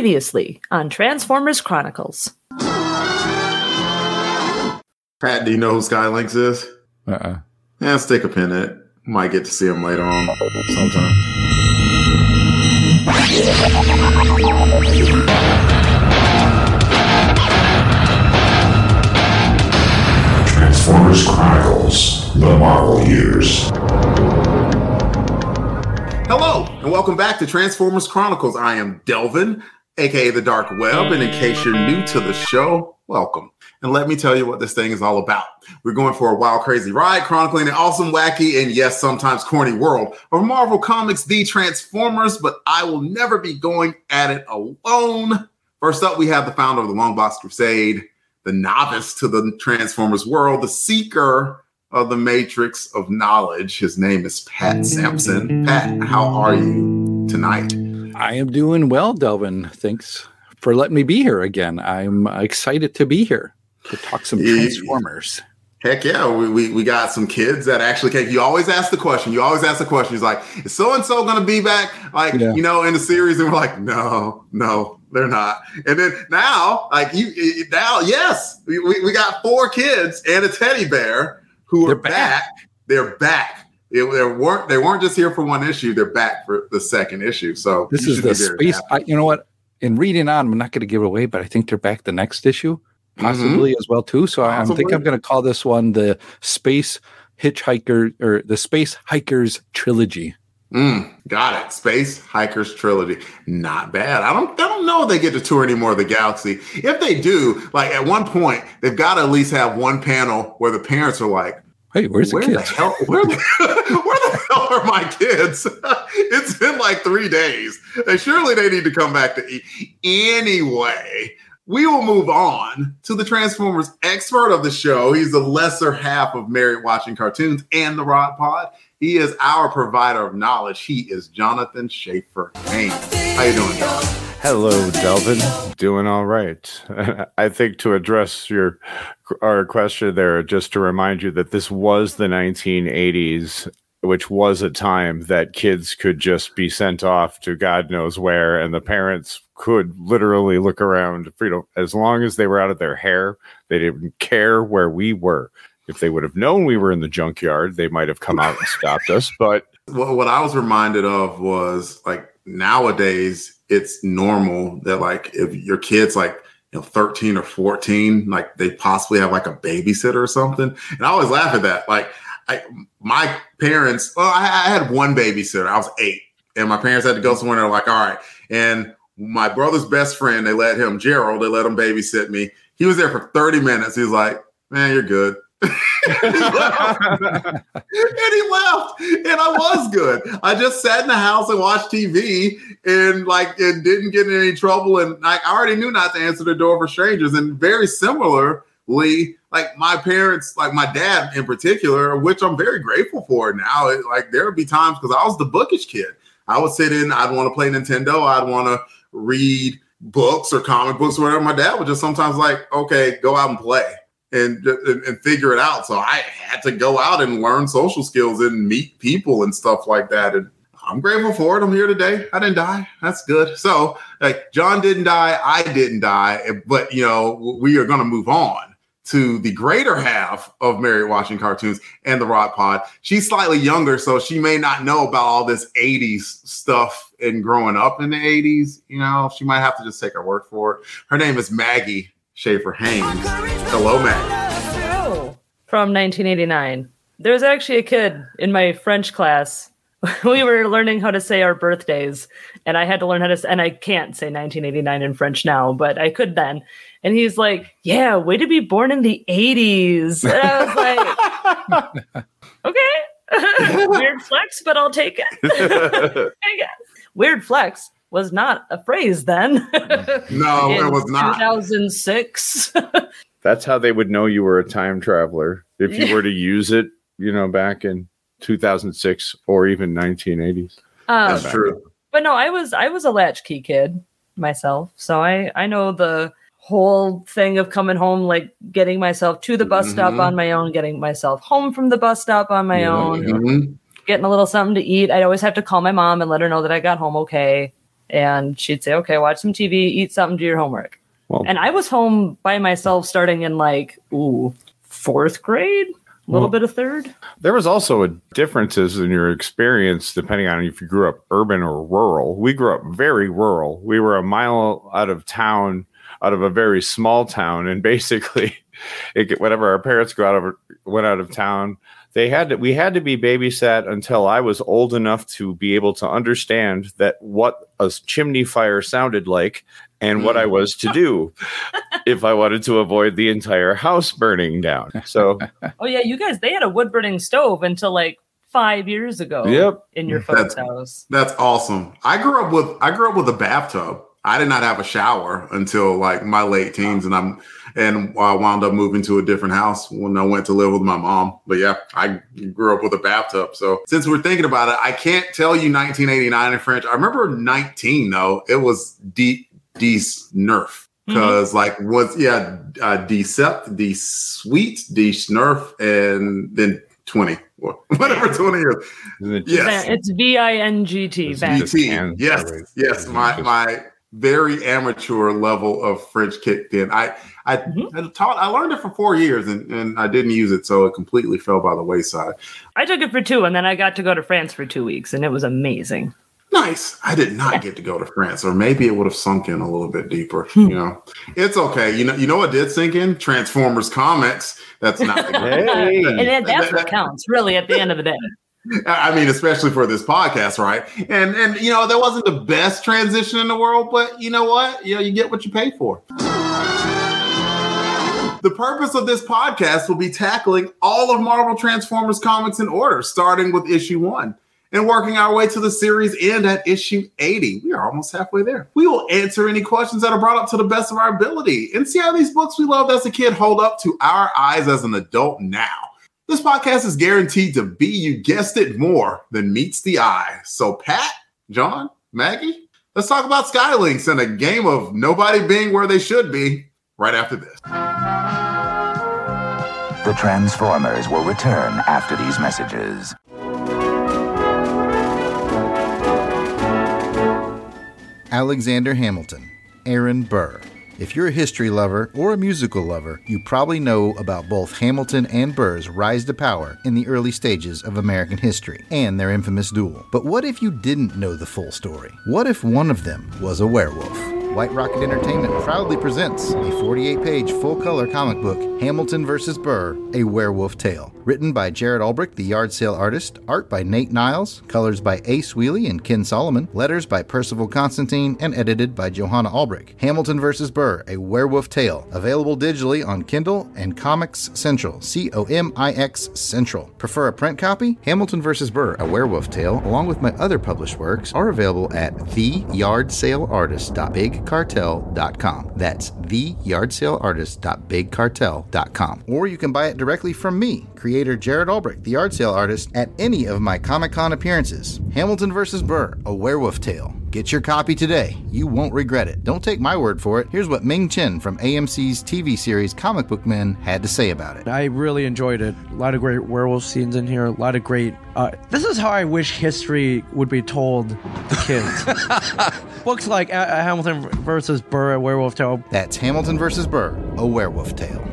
Previously on Transformers Chronicles. Pat, do you know who Skylynx is? Uh-uh. Yeah, stick a pin in it. Might get to see him later on sometime. Transformers Chronicles The Marvel Years. Hello, and welcome back to Transformers Chronicles. I am Delvin, aka the Dark Web, and in case you're new to the show, welcome. And let me tell you what this thing is all about. We're going for a wild, crazy ride, chronicling an awesome, wacky, and yes, sometimes corny world of Marvel Comics, the Transformers, but I will never be going at it alone. First up, we have the founder of the Longbox Crusade, the novice to the Transformers world, the seeker of the matrix of knowledge. His name is Pat Sampson. Pat, how are you tonight? I am doing well, Delvin. Thanks for letting me be here again. I'm excited to be here to talk some Transformers. Heck yeah, we, we, we got some kids that actually came. You always ask the question. You always ask the question. He's like, is so and so going to be back? Like, Yeah. you know, in the series, and we're like, no, no, they're not. And then now, like you now, yes, we, we got four kids and a teddy bear who are They're back. back. They're back. They, they weren't they weren't just here for one issue. They're back for the second issue. So This is the space. I, you know what? In reading on, I'm not going to give it away, but I think they're back the next issue, possibly as well too. So I think Mm-hmm. I'm going to call this one the Space Hitchhiker or the Space Hikers trilogy. Mm, got it. Space Hikers trilogy. Not bad. I don't I don't know if they get to tour any more of the galaxy. If they do, like at one point, they've got to at least have one panel where the parents are like, Hey, where's where the the kids? hell where the, where the hell are my kids? it's been like three days. And surely they need to come back to eat. Anyway, we will move on to the Transformers expert of the show. He's the lesser half of Married Watching Cartoons and the Rod Pod. He is our provider of knowledge. He is Jonathan Schaefer Hey, How you doing, John? Hello, Delvin. Doing all right. I think to address your our question there, just to remind you that this was the 1980s, which was a time that kids could just be sent off to God knows where, and the parents could literally look around. You know, as long as they were out of their hair, they didn't care where we were. If they would have known we were in the junkyard, they might have come out and stopped us. But What, what I was reminded of was like nowadays it's normal that like if your kid's like you know 13 or 14 like they possibly have like a babysitter or something. And i always laugh at that. Like I, my parents well I, I had one babysitter. I was eight. And my parents had to go somewhere. And they're like all right. And my brother's best friend they let him gerald they let him babysit me. He was there for 30 minutes. He's like man you're good and he left. and i was good. I just sat in the house and watched tv and like and didn't get in any trouble. And like i already knew not to answer the door for strangers. And very similarly like my parents like my dad in particular which i'm very grateful for now it, like there would be times because i was the bookish kid. I would sit in i'd want to play nintendo i'd want to read books or comic books or whatever. My dad would just sometimes like okay go out and play and, and and figure it out. So I had to go out and learn social skills and meet people and stuff like that. And I'm grateful for it. I'm here today. I didn't die. That's good. So like John didn't die. I didn't die. But you know we are going to move on to the greater half of Married Watching Cartoons and the Rod Pod. She's slightly younger, so she may not know about all this 80s stuff and growing up in the 80s. You know, she might have to just take her word for it. Her name is Maggie Schaefer Haynes. Hello, Maggie. From 1989. There was actually a kid in my French class. we were learning how to say our birthdays, and I had to learn how to. s- And I can't say 1989 in French now, but I could then. And he's like, "Yeah, way to be born in the 80s." And I was like, "Okay, weird flex, but I'll take it." I guess. Weird flex was not a phrase then. No, it was not. 2006. That's how they would know you were a time traveler if you were to use it, you know, back in 2006 or even 1980s. Um, That's true. but no, I was I was a latchkey kid myself, so I I know the whole thing of coming home, like getting myself to the bus stop Mhm. on my own, getting myself home from the bus stop on my Yeah, own, yeah. Mhm. getting a little something to eat. I'd always have to call my mom and let her know that I got home okay. And she'd say, "Okay, watch some TV, eat something, do your homework." Well- and I was home by myself starting in like ooh fourth grade, a little Well- bit of third. There was also a differences in your experience depending on if you grew up urban or rural. We grew up very rural. We were a mile out of town, out of a very small town, and basically, it, whenever our parents go out of went out of town, they had to, we had to be babysat until I was old enough to be able to understand that what a chimney fire sounded like and what I mm. was to do if I wanted to avoid the entire house burning down. So, Oh yeah, you guys they had a wood burning stove until like five years ago. Yep. in your folks' That's- house. That's awesome. I grew up with I grew up with a bathtub. I did not have a shower until like my late teens, and I'm and I wound up moving to a different house when I went to live with my mom. But yeah, I grew up with a bathtub. So since we're thinking about it, I can't tell you 1989 in French. I remember 19 though. It was deep D Nerf because like what's yeah uh, Decept, D Sweet, D Snurf, and then 20 or whatever 20 is. Yes. It's V I N G T. It's Van- just- BT. can- Yes, yes. My my very amateur level of French kicked in. I I, Mhm. I taught I learned it for four years and, and I didn't use it, so it completely fell by the wayside. I took it for two, and then I got to go to France for two weeks, and it was amazing. Nice. I did not get to go to France, or maybe it would have sunk in a little bit deeper. You know, it's okay. You know, you know what did sink in? Transformers comics. That's not. The Hey. And that, that's what counts, really, at the end of the day. I mean, especially for this podcast, right? And and you know, that wasn't the best transition in the world, but you know what? You know, you get what you pay for. The purpose of this podcast will be tackling all of Marvel Transformers comics in order, starting with issue one and working our way to the series end at issue 80. We are almost halfway there. We will answer any questions that are brought up to the best of our ability and see how these books we loved as a kid hold up to our eyes as an adult now. This podcast is guaranteed to be, you guessed it, more than meets the eye. So, Pat, John, Maggie, let's talk about Skylynx and a game of nobody being where they should be right after this. The Transformers will return after these messages. Alexander Hamilton, Aaron Burr. If you're a history lover or a musical lover, you probably know about both Hamilton and Burr's rise to power in the early stages of American history and their infamous duel. But what if you didn't know the full story? What if one of them was a werewolf? White Rocket Entertainment proudly presents a 48 page full color comic book, Hamilton vs. Burr A Werewolf Tale. Written by Jared Albrecht, the yard sale artist, art by Nate Niles, colors by Ace Wheely and Ken Solomon, letters by Percival Constantine, and edited by Johanna Albrecht. Hamilton vs. Burr A Werewolf Tale. Available digitally on Kindle and Comics Central. C O M I X Central. Prefer a print copy? Hamilton vs. Burr A Werewolf Tale, along with my other published works, are available at theyardsaleartist.bigcartel.com. That's theyardsaleartist.bigcartel.com. Or you can buy it directly from me, creator Jared Albrecht, the yard sale artist, at any of my Comic Con appearances. Hamilton vs. Burr, A Werewolf Tale. Get your copy today. You won't regret it. Don't take my word for it. Here's what Ming Chen from AMC's TV series Comic Book Men had to say about it. I really enjoyed it. A lot of great werewolf scenes in here. A lot of great. Uh, this is how I wish history would be told to kids. Books like uh, Hamilton versus Burr, A Werewolf Tale. That's Hamilton versus Burr, A Werewolf Tale.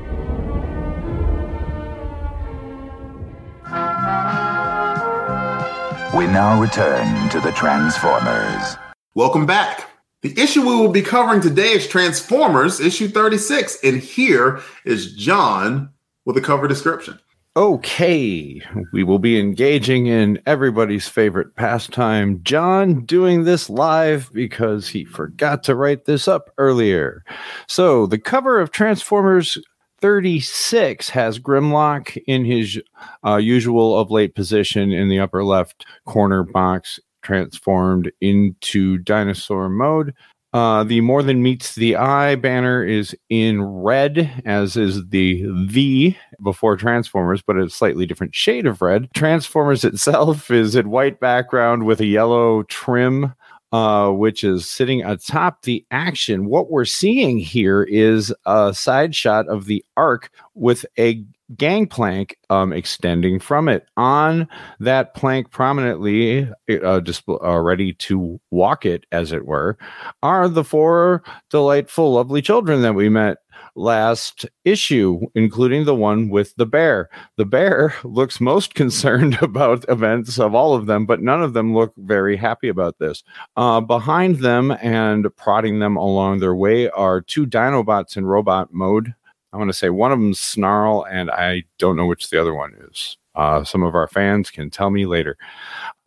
We now return to the Transformers. Welcome back. The issue we will be covering today is Transformers, issue 36. And here is John with a cover description. Okay, we will be engaging in everybody's favorite pastime, John doing this live because he forgot to write this up earlier. So, the cover of Transformers 36 has Grimlock in his uh, usual of late position in the upper left corner box, transformed into dinosaur mode. Uh, the more than meets the eye banner is in red, as is the V before Transformers, but a slightly different shade of red. Transformers itself is in white background with a yellow trim uh, which is sitting atop the action. What we're seeing here is a side shot of the Ark with a gangplank um, extending from it. On that plank, prominently uh, disp- uh, ready to walk it, as it were, are the four delightful, lovely children that we met last issue, including the one with the bear. The bear looks most concerned about events of all of them, but none of them look very happy about this. Uh, behind them and prodding them along their way are two Dinobots in robot mode. I want to say one of them Snarl, and I don't know which the other one is. Uh, some of our fans can tell me later.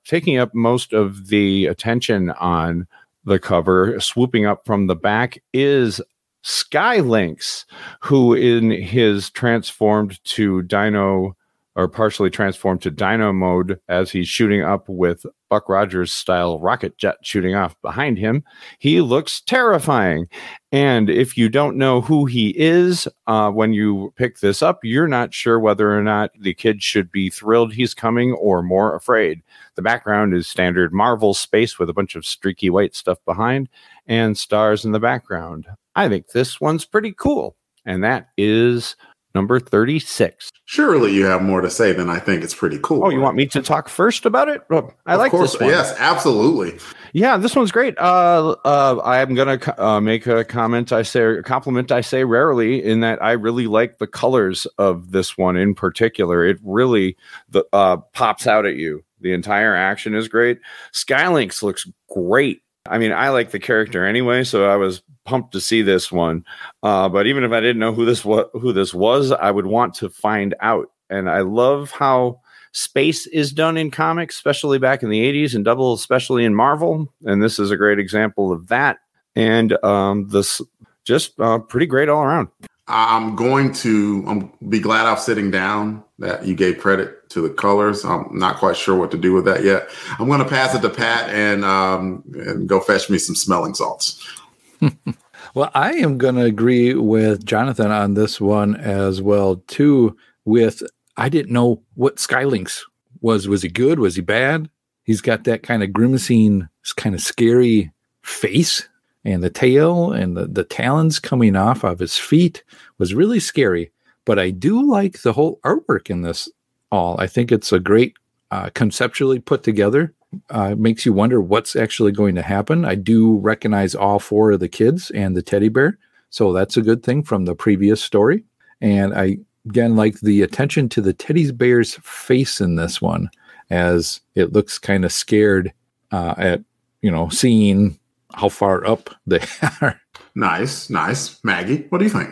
Taking up most of the attention on the cover, swooping up from the back, is Skylynx, who in his transformed to Dino or partially transformed to Dino mode as he's shooting up with Buck Rogers style rocket jet shooting off behind him. He looks terrifying. And if you don't know who he is uh, when you pick this up, you're not sure whether or not the kid should be thrilled he's coming or more afraid. The background is standard Marvel space with a bunch of streaky white stuff behind and stars in the background. I think this one's pretty cool. And that is number 36. Surely you have more to say than I think it's pretty cool. Oh, you want me to talk first about it? Oh, I of like course, this one. Yes, absolutely. Yeah, this one's great. Uh, uh, I'm gonna uh, make a comment. I say a compliment. I say rarely in that I really like the colors of this one in particular. It really the, uh, pops out at you. The entire action is great. Skylynx looks great. I mean, I like the character anyway, so I was pumped to see this one. Uh, but even if I didn't know who this was, who this was, I would want to find out. And I love how space is done in comics, especially back in the 80s and double, especially in Marvel. And this is a great example of that. And um, this just uh, pretty great all around. I'm going to I'm be glad I'm sitting down that you gave credit to the colors. I'm not quite sure what to do with that yet. I'm going to pass it to Pat and um, and go fetch me some smelling salts. Well, I am going to agree with Jonathan on this one as well too. With I didn't know what Skylynx was. Was he good? Was he bad? He's got that kind of grimacing, kind of scary face, and the tail and the, the talons coming off of his feet was really scary. But I do like the whole artwork in this. All I think it's a great, uh, conceptually put together uh, makes you wonder what's actually going to happen. I do recognize all four of the kids and the teddy bear, so that's a good thing from the previous story. And I again like the attention to the teddy bear's face in this one, as it looks kind of scared uh, at you know seeing how far up they are. Nice, nice. Maggie, what do you think?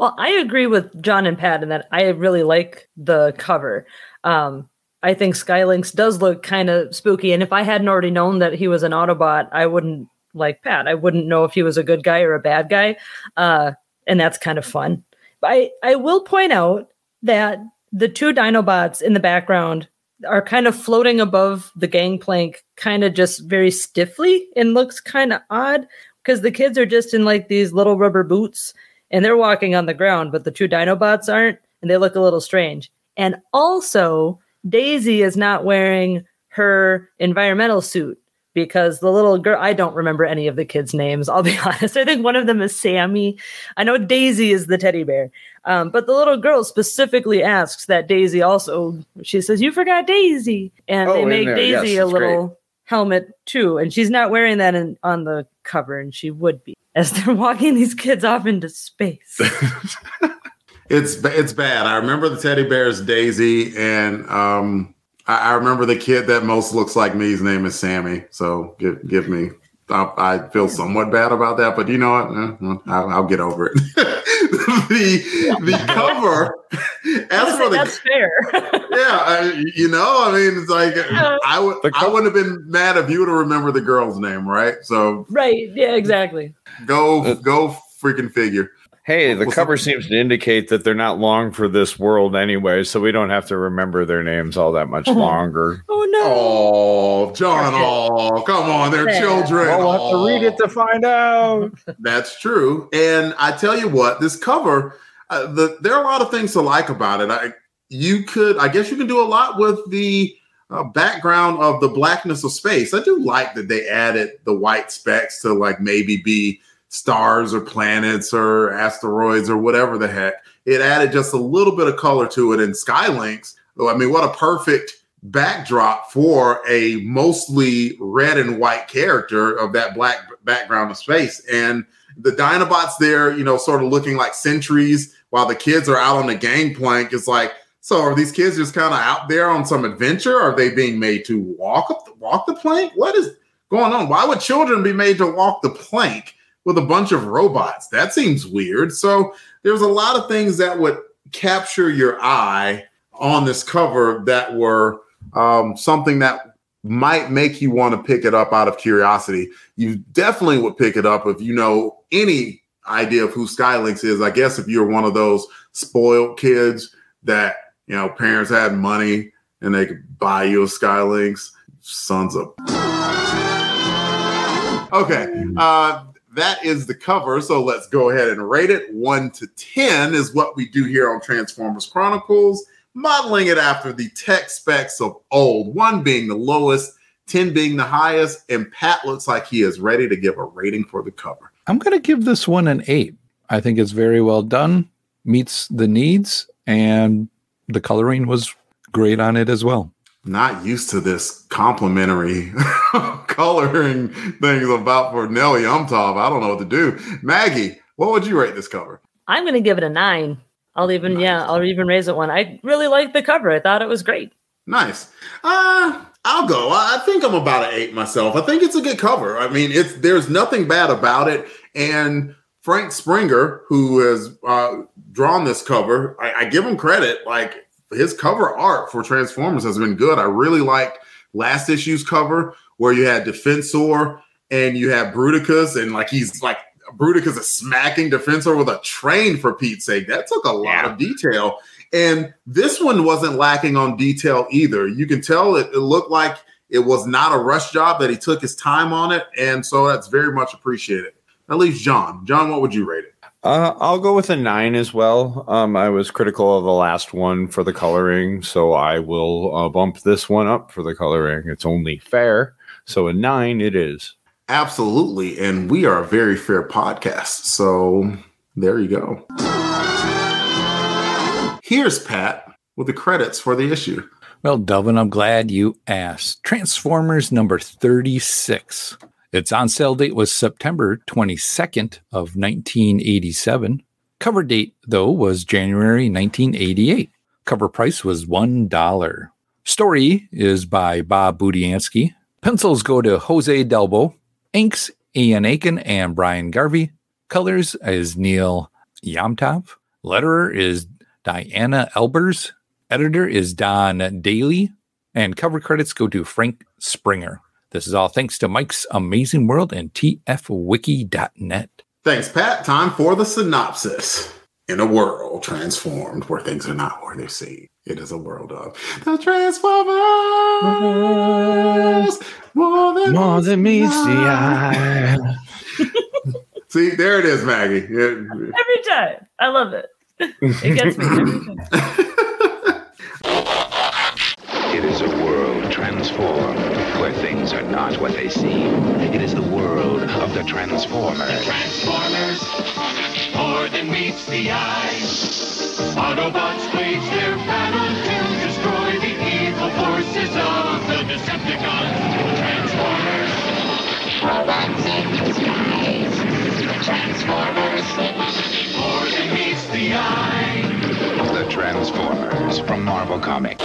Well, I agree with John and Pat in that I really like the cover. Um, I think Skylynx does look kind of spooky, and if I hadn't already known that he was an Autobot, I wouldn't like Pat. I wouldn't know if he was a good guy or a bad guy, uh, and that's kind of fun. But I I will point out that the two Dinobots in the background are kind of floating above the gangplank, kind of just very stiffly, and looks kind of odd because the kids are just in like these little rubber boots and they're walking on the ground, but the two Dinobots aren't, and they look a little strange. And also, Daisy is not wearing her environmental suit because the little girl, I don't remember any of the kids' names, I'll be honest. I think one of them is Sammy. I know Daisy is the teddy bear. Um, but the little girl specifically asks that Daisy also, she says, You forgot Daisy. And Oh, they make there. Daisy Yes, a it's great. little helmet too. And she's not wearing that in, on the cover, and she would be as they're walking these kids off into space. It's it's bad. I remember the teddy bear's Daisy, and um, I, I remember the kid that most looks like me. His name is Sammy. So give give me. I, I feel somewhat bad about that, but you know what? Eh, I'll, I'll get over it. the the cover. As for the that's fair. yeah, I, you know, I mean, it's like I would The I co- wouldn't have been mad if you would have remembered the girl's name, right? So right. Yeah, exactly. go go freaking figure. Hey, the Well, cover seems to indicate that they're not long for this world anyway, so we don't have to remember their names all that much longer. Oh no. Oh, John! Oh, come on, they're Yeah. children. Well, we'll have to read it Oh, to find out. That's true. And I tell you what, this cover, uh, the there are a lot of things to like about it. I you could, I guess, you can do a lot with the uh, background of the blackness of space. I do like that they added the white specks to like maybe be stars or planets or asteroids or whatever the heck. It added just a little bit of color to it. And Skylynx, I mean, what a perfect backdrop for a mostly red and white character of that black background of space. And the Dinobots there, you know, sort of looking like sentries while the kids are out on the gangplank. It's like, so are these kids just kind of out there on some adventure? Are they being made to walk up the, walk the plank? What is going on? Why would children be made to walk the plank with a bunch of robots? That seems weird. So there's a lot of things that would capture your eye on this cover that were um, something that might make you want to pick it up out of curiosity. You definitely would pick it up if you know any idea of who Skylynx is. I guess if you're one of those spoiled kids that you know parents had money and they could buy you a Skylynx, sons of. Okay, uh, that is the cover. So let's go ahead and rate it. One to ten is what we do here on Transformers Chronicles modeling it after the tech specs of old, one being the lowest, 10 being the highest, and Pat looks like he is ready to give a rating for the cover. I'm going to give this one an eight. I think it's very well done, meets the needs, and the coloring was great on it as well. Not used to this complimentary coloring things about for Nel Yomtov. I don't know what to do. Maggie, what would you rate this cover? I'm going to give it a nine. I'll even nice. yeah, I'll even raise it one. I really liked the cover. I thought it was great. Nice. Uh I'll go. I think I'm about an eight myself. I think it's a good cover. I mean, it's there's nothing bad about it. And Frank Springer, who has uh, drawn this cover, I, I give him credit. Like his cover art for Transformers has been good. I really liked last issue's cover where you had Defensor and you have Bruticus, and like he's like Bruticus is smacking Defensor with a train for Pete's sake. That took a lot yeah. of detail. And this one wasn't lacking on detail either. You can tell it, it looked like it was not a rush job, that he took his time on it. And so that's very much appreciated. At least John. John, what would you rate it? Uh, I'll go with a nine as well. Um, I was critical of the last one for the coloring, so I will uh, bump this one up for the coloring. It's only fair. So a nine it is. Absolutely. And we are a very fair podcast. So there you go. Here's Pat with the credits for the issue. Well, Delvin, I'm glad you asked. Transformers number 36. Its on sale date was September 22nd of 1987. Cover date, though, was January 1988. Cover price was $1. Story is by Bob Budiansky. Pencils go to Jose Delbo. Inks, Ian Akin and Brian Garvey. Colors is Neil Yomtov. Letterer is Diana Albers. Editor is Don Daley. And cover credits go to Frank Springer. This is all thanks to Mike's Amazing World and TFWiki.net. Thanks, Pat. Time for the synopsis. In a world transformed where things are not where they seem, it is a world of the Transformers. More than, More than meets the eye. See, there it is, Maggie. Every time. I love it. It gets me every time. It is a world transformed where things are not what they seem. It is the world of the Transformers. Transformers, more than meets the. Autobots wage their battle to destroy the evil forces of the Decepticons. Transformers. Robots in disguise. Transformers. More than meets the eye. The Transformers from Marvel Comics.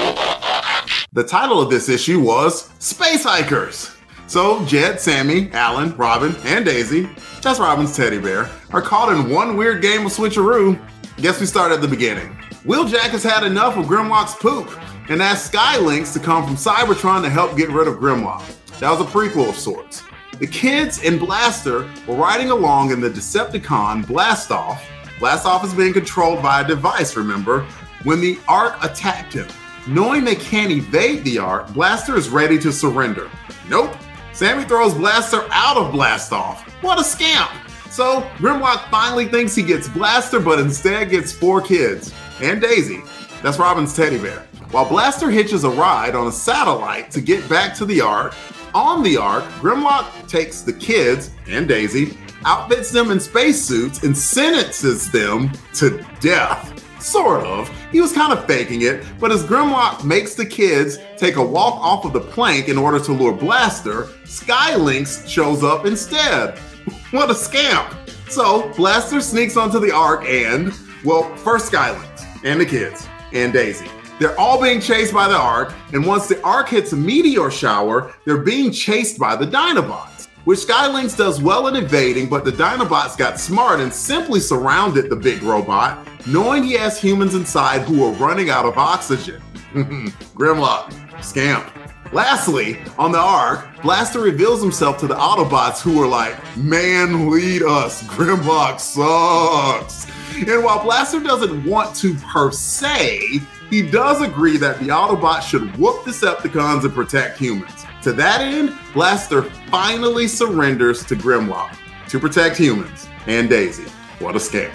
The title of this issue was Space Hikers. So Jed, Sammy, Alan, Robin, and Daisy, that's Robin's teddy bear, are caught in one weird game of switcheroo. Guess we start at the beginning. Wheeljack has had enough of Grimlock's poop and asked Skylynx to come from Cybertron to help get rid of Grimlock. That was a prequel of sorts. The kids and Blaster were riding along in the Decepticon Blastoff. Blastoff is being controlled by a device, remember, when the Ark attacked him. Knowing they can't evade the Ark, Blaster is ready to surrender. Nope. Sammy throws Blaster out of Blastoff. What a scamp! So, Grimlock finally thinks he gets Blaster, but instead gets four kids and Daisy. That's Robin's teddy bear. while Blaster hitches a ride on a satellite to get back to the Ark. On the Ark, Grimlock takes the kids and Daisy, outfits them in spacesuits, and sentences them to death. Sort of. He was kind of faking it, but as Grimlock makes the kids take a walk off of the plank in order to lure Blaster, Skylynx shows up instead. what a scamp! So Blaster sneaks onto the Ark and, well, first Skylynx and the kids and Daisy. They're all being chased by the Ark, and once the Ark hits a meteor shower, they're being chased by the Dinobots, which Skylynx does well in evading, but the Dinobots got smart and simply surrounded the big robot, knowing he has humans inside who are running out of oxygen. Grimlock, scamp. Lastly, on the Ark, Blaster reveals himself to the Autobots who are like, Man, lead us. Grimlock sucks. And while Blaster doesn't want to per se, he does agree that the Autobots should whoop the Decepticons and protect humans. To that end, Blaster finally surrenders to Grimlock to protect humans and Daisy. What a scam.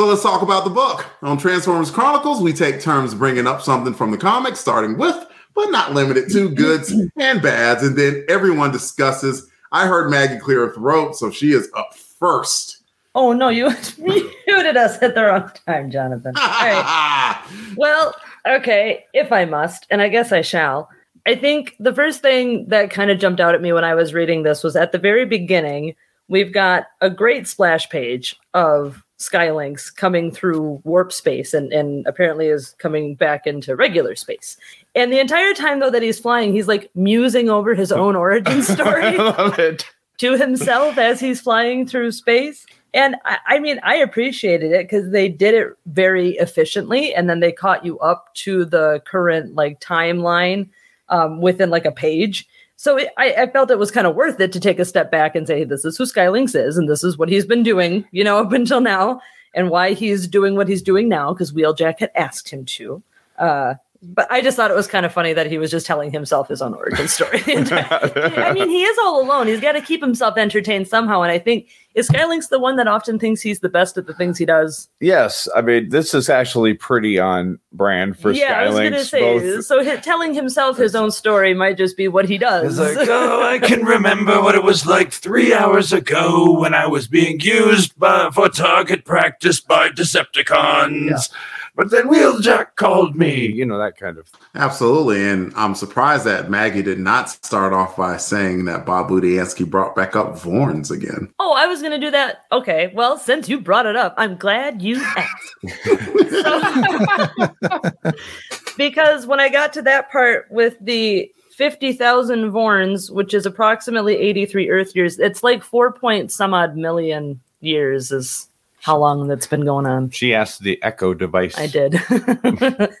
So let's talk about the book. On Transformers Chronicles, we take turns bringing up something from the comics, starting with, but not limited to, goods and bads, and then everyone discusses. I heard Maggie clear her throat, so she is up first. Oh no, you muted us at the wrong time, Jonathan. All right. Well, okay, if I must, and I guess I shall. I think the first thing that kind of jumped out at me when I was reading this was at the very beginning, we've got a great splash page of Skylynx coming through warp space and, and apparently is coming back into regular space. And the entire time though that he's flying, he's like musing over his own origin story I love it. to himself as he's flying through space. And I, I mean, I appreciated it because they did it very efficiently, and then they caught you up to the current like timeline um, within like a page. So it, I, I felt it was kind of worth it to take a step back and say, this is who Skylynx is, and this is what he's been doing, you know, up until now, and why he's doing what he's doing now because Wheeljack had asked him to. Uh, but I just thought it was kind of funny that he was just telling himself his own origin story. I mean, he is all alone. He's got to keep himself entertained somehow. And I think is Skylynx the one that often thinks he's the best at the things he does. Yes, I mean this is actually pretty on brand for yeah, I was gonna say. both- So hi- telling himself his own story might just be what he does. It's like, oh, I can remember what it was like three hours ago when I was being used by, for target practice by Decepticons. But then Wheeljack called me. you know that kind of. Absolutely. And I'm surprised that Maggie did not start off by saying that Bob Budiansky brought back up Vorns again. Oh, I was going to do that. Okay. Well, since you brought it up, I'm glad you asked. So- because when I got to that part with the 50,000 Vorns, which is approximately 83 Earth years, it's like 4 point some odd million years is how long that's been going on. She asked the Echo device. I did.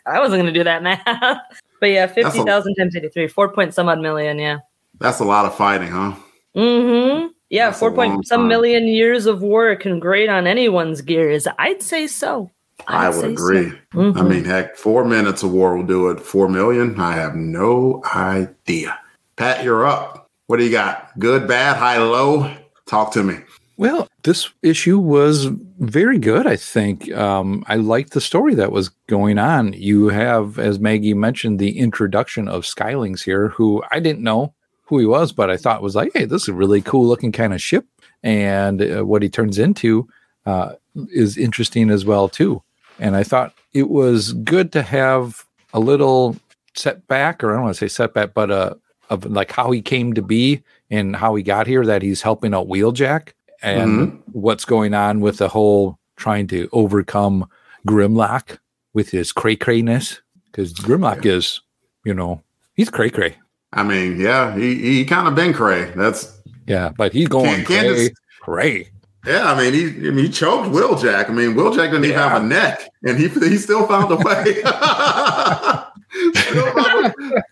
I wasn't going to do that math. But yeah, 50,000 times 83, 4 point some odd million. Yeah. That's a lot of fighting, huh? Mm-hmm. Yeah, That's four point some time. million years of war can grate on anyone's gears. I'd say so. I I'd agree. so. Mhm. I mean, heck, four minutes of war will do it. Four million? I have no idea. Pat, you're up. What do you got? Good, bad, high, low? Talk to me. Well, this issue was very good, I think. Um, I liked the story that was going on. You have, as Maggie mentioned, the introduction of Skylynx here, who I didn't know who he was, but I thought was like, hey, this is a really cool looking kind of ship. And uh, what he turns into uh, is interesting as well, too. And I thought it was good to have a little setback, or I don't want to say setback, but uh, of like how he came to be and how he got here, that he's helping out Wheeljack and mm-hmm. what's going on with the whole trying to overcome Grimlock with his cray crayness. Because Grimlock is, you know, he's cray cray. I mean, yeah, he, he kind of been cray. That's Yeah, but he's going cray, cray. yeah. I mean, he I mean, he choked Wheeljack. I mean, Wheeljack didn't even have a neck, and he he still found a way. Still found a-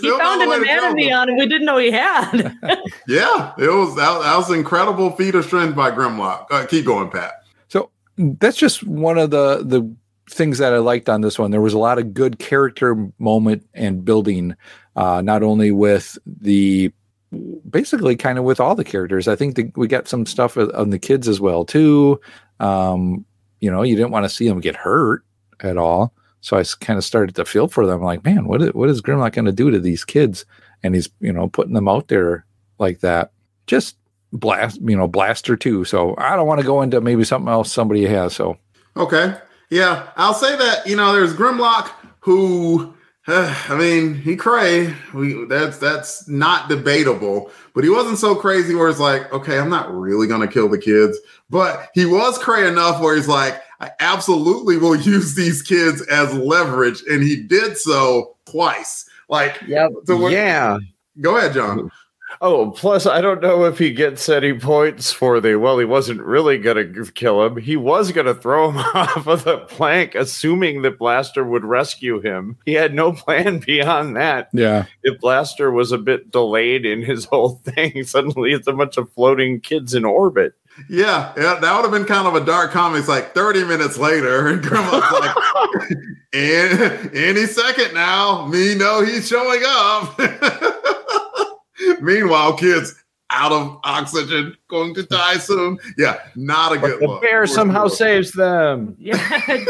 He found an way anatomy on him we didn't know he had. Yeah, it was that, that was incredible feat of strength by Grimlock. Uh, keep going, Pat. So that's just one of the the things that I liked on this one. There was a lot of good character moment and building, uh, not only with the basically kind of with all the characters. I think that we got some stuff on the kids as well too. Um, you know, you didn't want to see them get hurt. at all. So I kind of started to feel for them. Like, man, what is, what is Grimlock going to do to these kids? And he's you know putting them out there like that. Just blast you know blaster too. So I don't want to go into maybe something else somebody has. So Okay. Yeah, I'll say that, you know, there's Grimlock who I mean, he cray. We that's that's not debatable, but he wasn't so crazy where it's like, okay, I'm not really gonna kill the kids. But he was cray enough where he's like, I absolutely will use these kids as leverage, and he did so twice. Like, yep. yeah. Go ahead, John. Oh, plus I don't know if he gets any points for the well, he wasn't really gonna kill him. He was gonna throw him off of the plank, assuming that Blaster would rescue him. He had no plan beyond that. Yeah. If Blaster was a bit delayed in his whole thing, suddenly it's a bunch of floating kids in orbit. Yeah, yeah, that would have been kind of a dark comic. It's like 30 minutes later, and Grimlock's like, "And any second now, me know he's showing up. Meanwhile, kids out of oxygen, going to die soon. Yeah, not a good The look. bear somehow saves them. Yeah,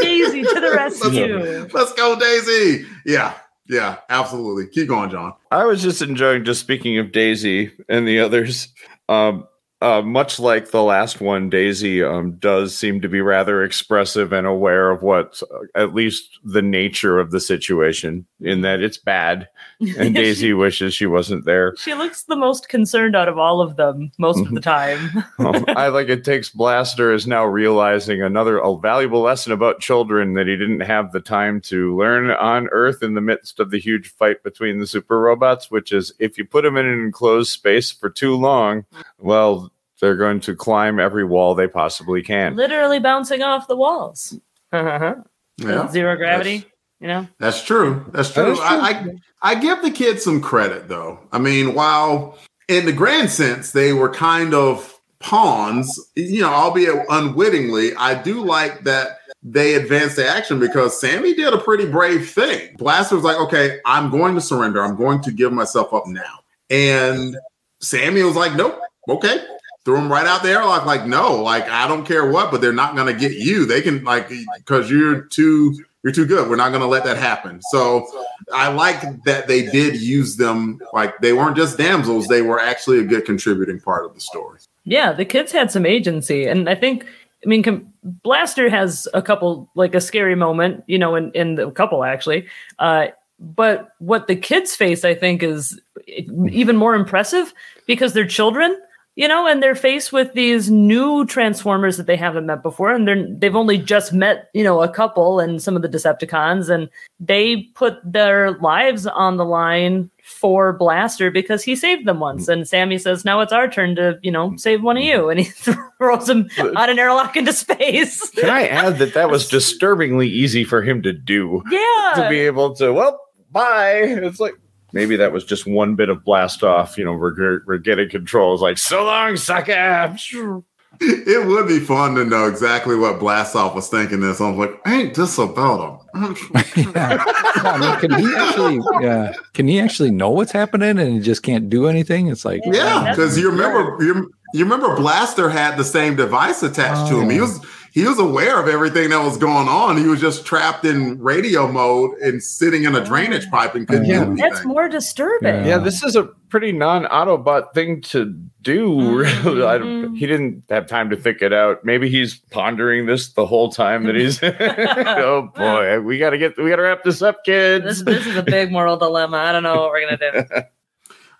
Daisy to the rescue. Let's go, Daisy. Yeah, yeah, absolutely. Keep going, John. I was just enjoying just speaking of Daisy and the others. Um, uh, much like the last one, Daisy um, does seem to be rather expressive and aware of what, uh, at least the nature of the situation, in that it's bad, and Daisy wishes she wasn't there. She looks the most concerned out of all of them most of the time. Um, I like it takes Blaster is now realizing another a valuable lesson about children that he didn't have the time to learn on Earth in the midst of the huge fight between the super robots, which is if you put them in an enclosed space for too long, well, they're going to climb every wall they possibly can. Literally bouncing off the walls. Uh-huh. Yeah, Zero gravity, you know? That's true. That's true. is true. I, I I give the kids some credit though. I mean, while in the grand sense they were kind of pawns, you know, albeit unwittingly, I do like that they advanced the action because Sammy did a pretty brave thing. Blaster was like, okay, I'm going to surrender. I'm going to give myself up now. And Sammy was like, nope, okay. Threw him right out there, like, like, no, like I don't care what, but they're not gonna get you. They can like because you're too you're too good. We're not gonna let that happen. So I like that they did use them like they weren't just damsels, they were actually a good contributing part of the story. Yeah, the kids had some agency, and I think, I mean, com- Blaster has a couple, like a scary moment, you know, in in the couple actually. Uh, but what the kids face, I think, is even more impressive because they're children, you know, and they're faced with these new Transformers that they haven't met before, and they're they've only just met, you know, a couple and some of the Decepticons, and they put their lives on the line for Blaster because he saved them once. And Sammy says, "Now it's our turn to, you know, save one of you," and he throws him uh, out an airlock into space. Can I add that that was disturbingly easy for him to do? Yeah. to be able to, well, bye. It's like maybe that was just one bit of blast off. You know, we're, we're getting control. It's like, so long, sucker. It would be fun to know exactly what Blastoff was thinking this. I'm like, ain't this about him? I mean, can he actually? Yeah, can he actually know what's happening and he just can't do anything? It's like, Yeah, because you remember you, you remember Blaster had the same device attached to him. He oh. was he was aware of everything that was going on. He was just trapped in radio mode and sitting in a drainage oh. pipe and couldn't do anything. That's more disturbing. Yeah, this is a pretty non-Autobot thing to do. Mm-hmm. Really, I don't, he didn't have time to think it out. Maybe he's pondering this the whole time that he's. oh boy, we gotta get, we gotta wrap this up, kids. This, this is a big moral dilemma. I don't know what we're gonna do.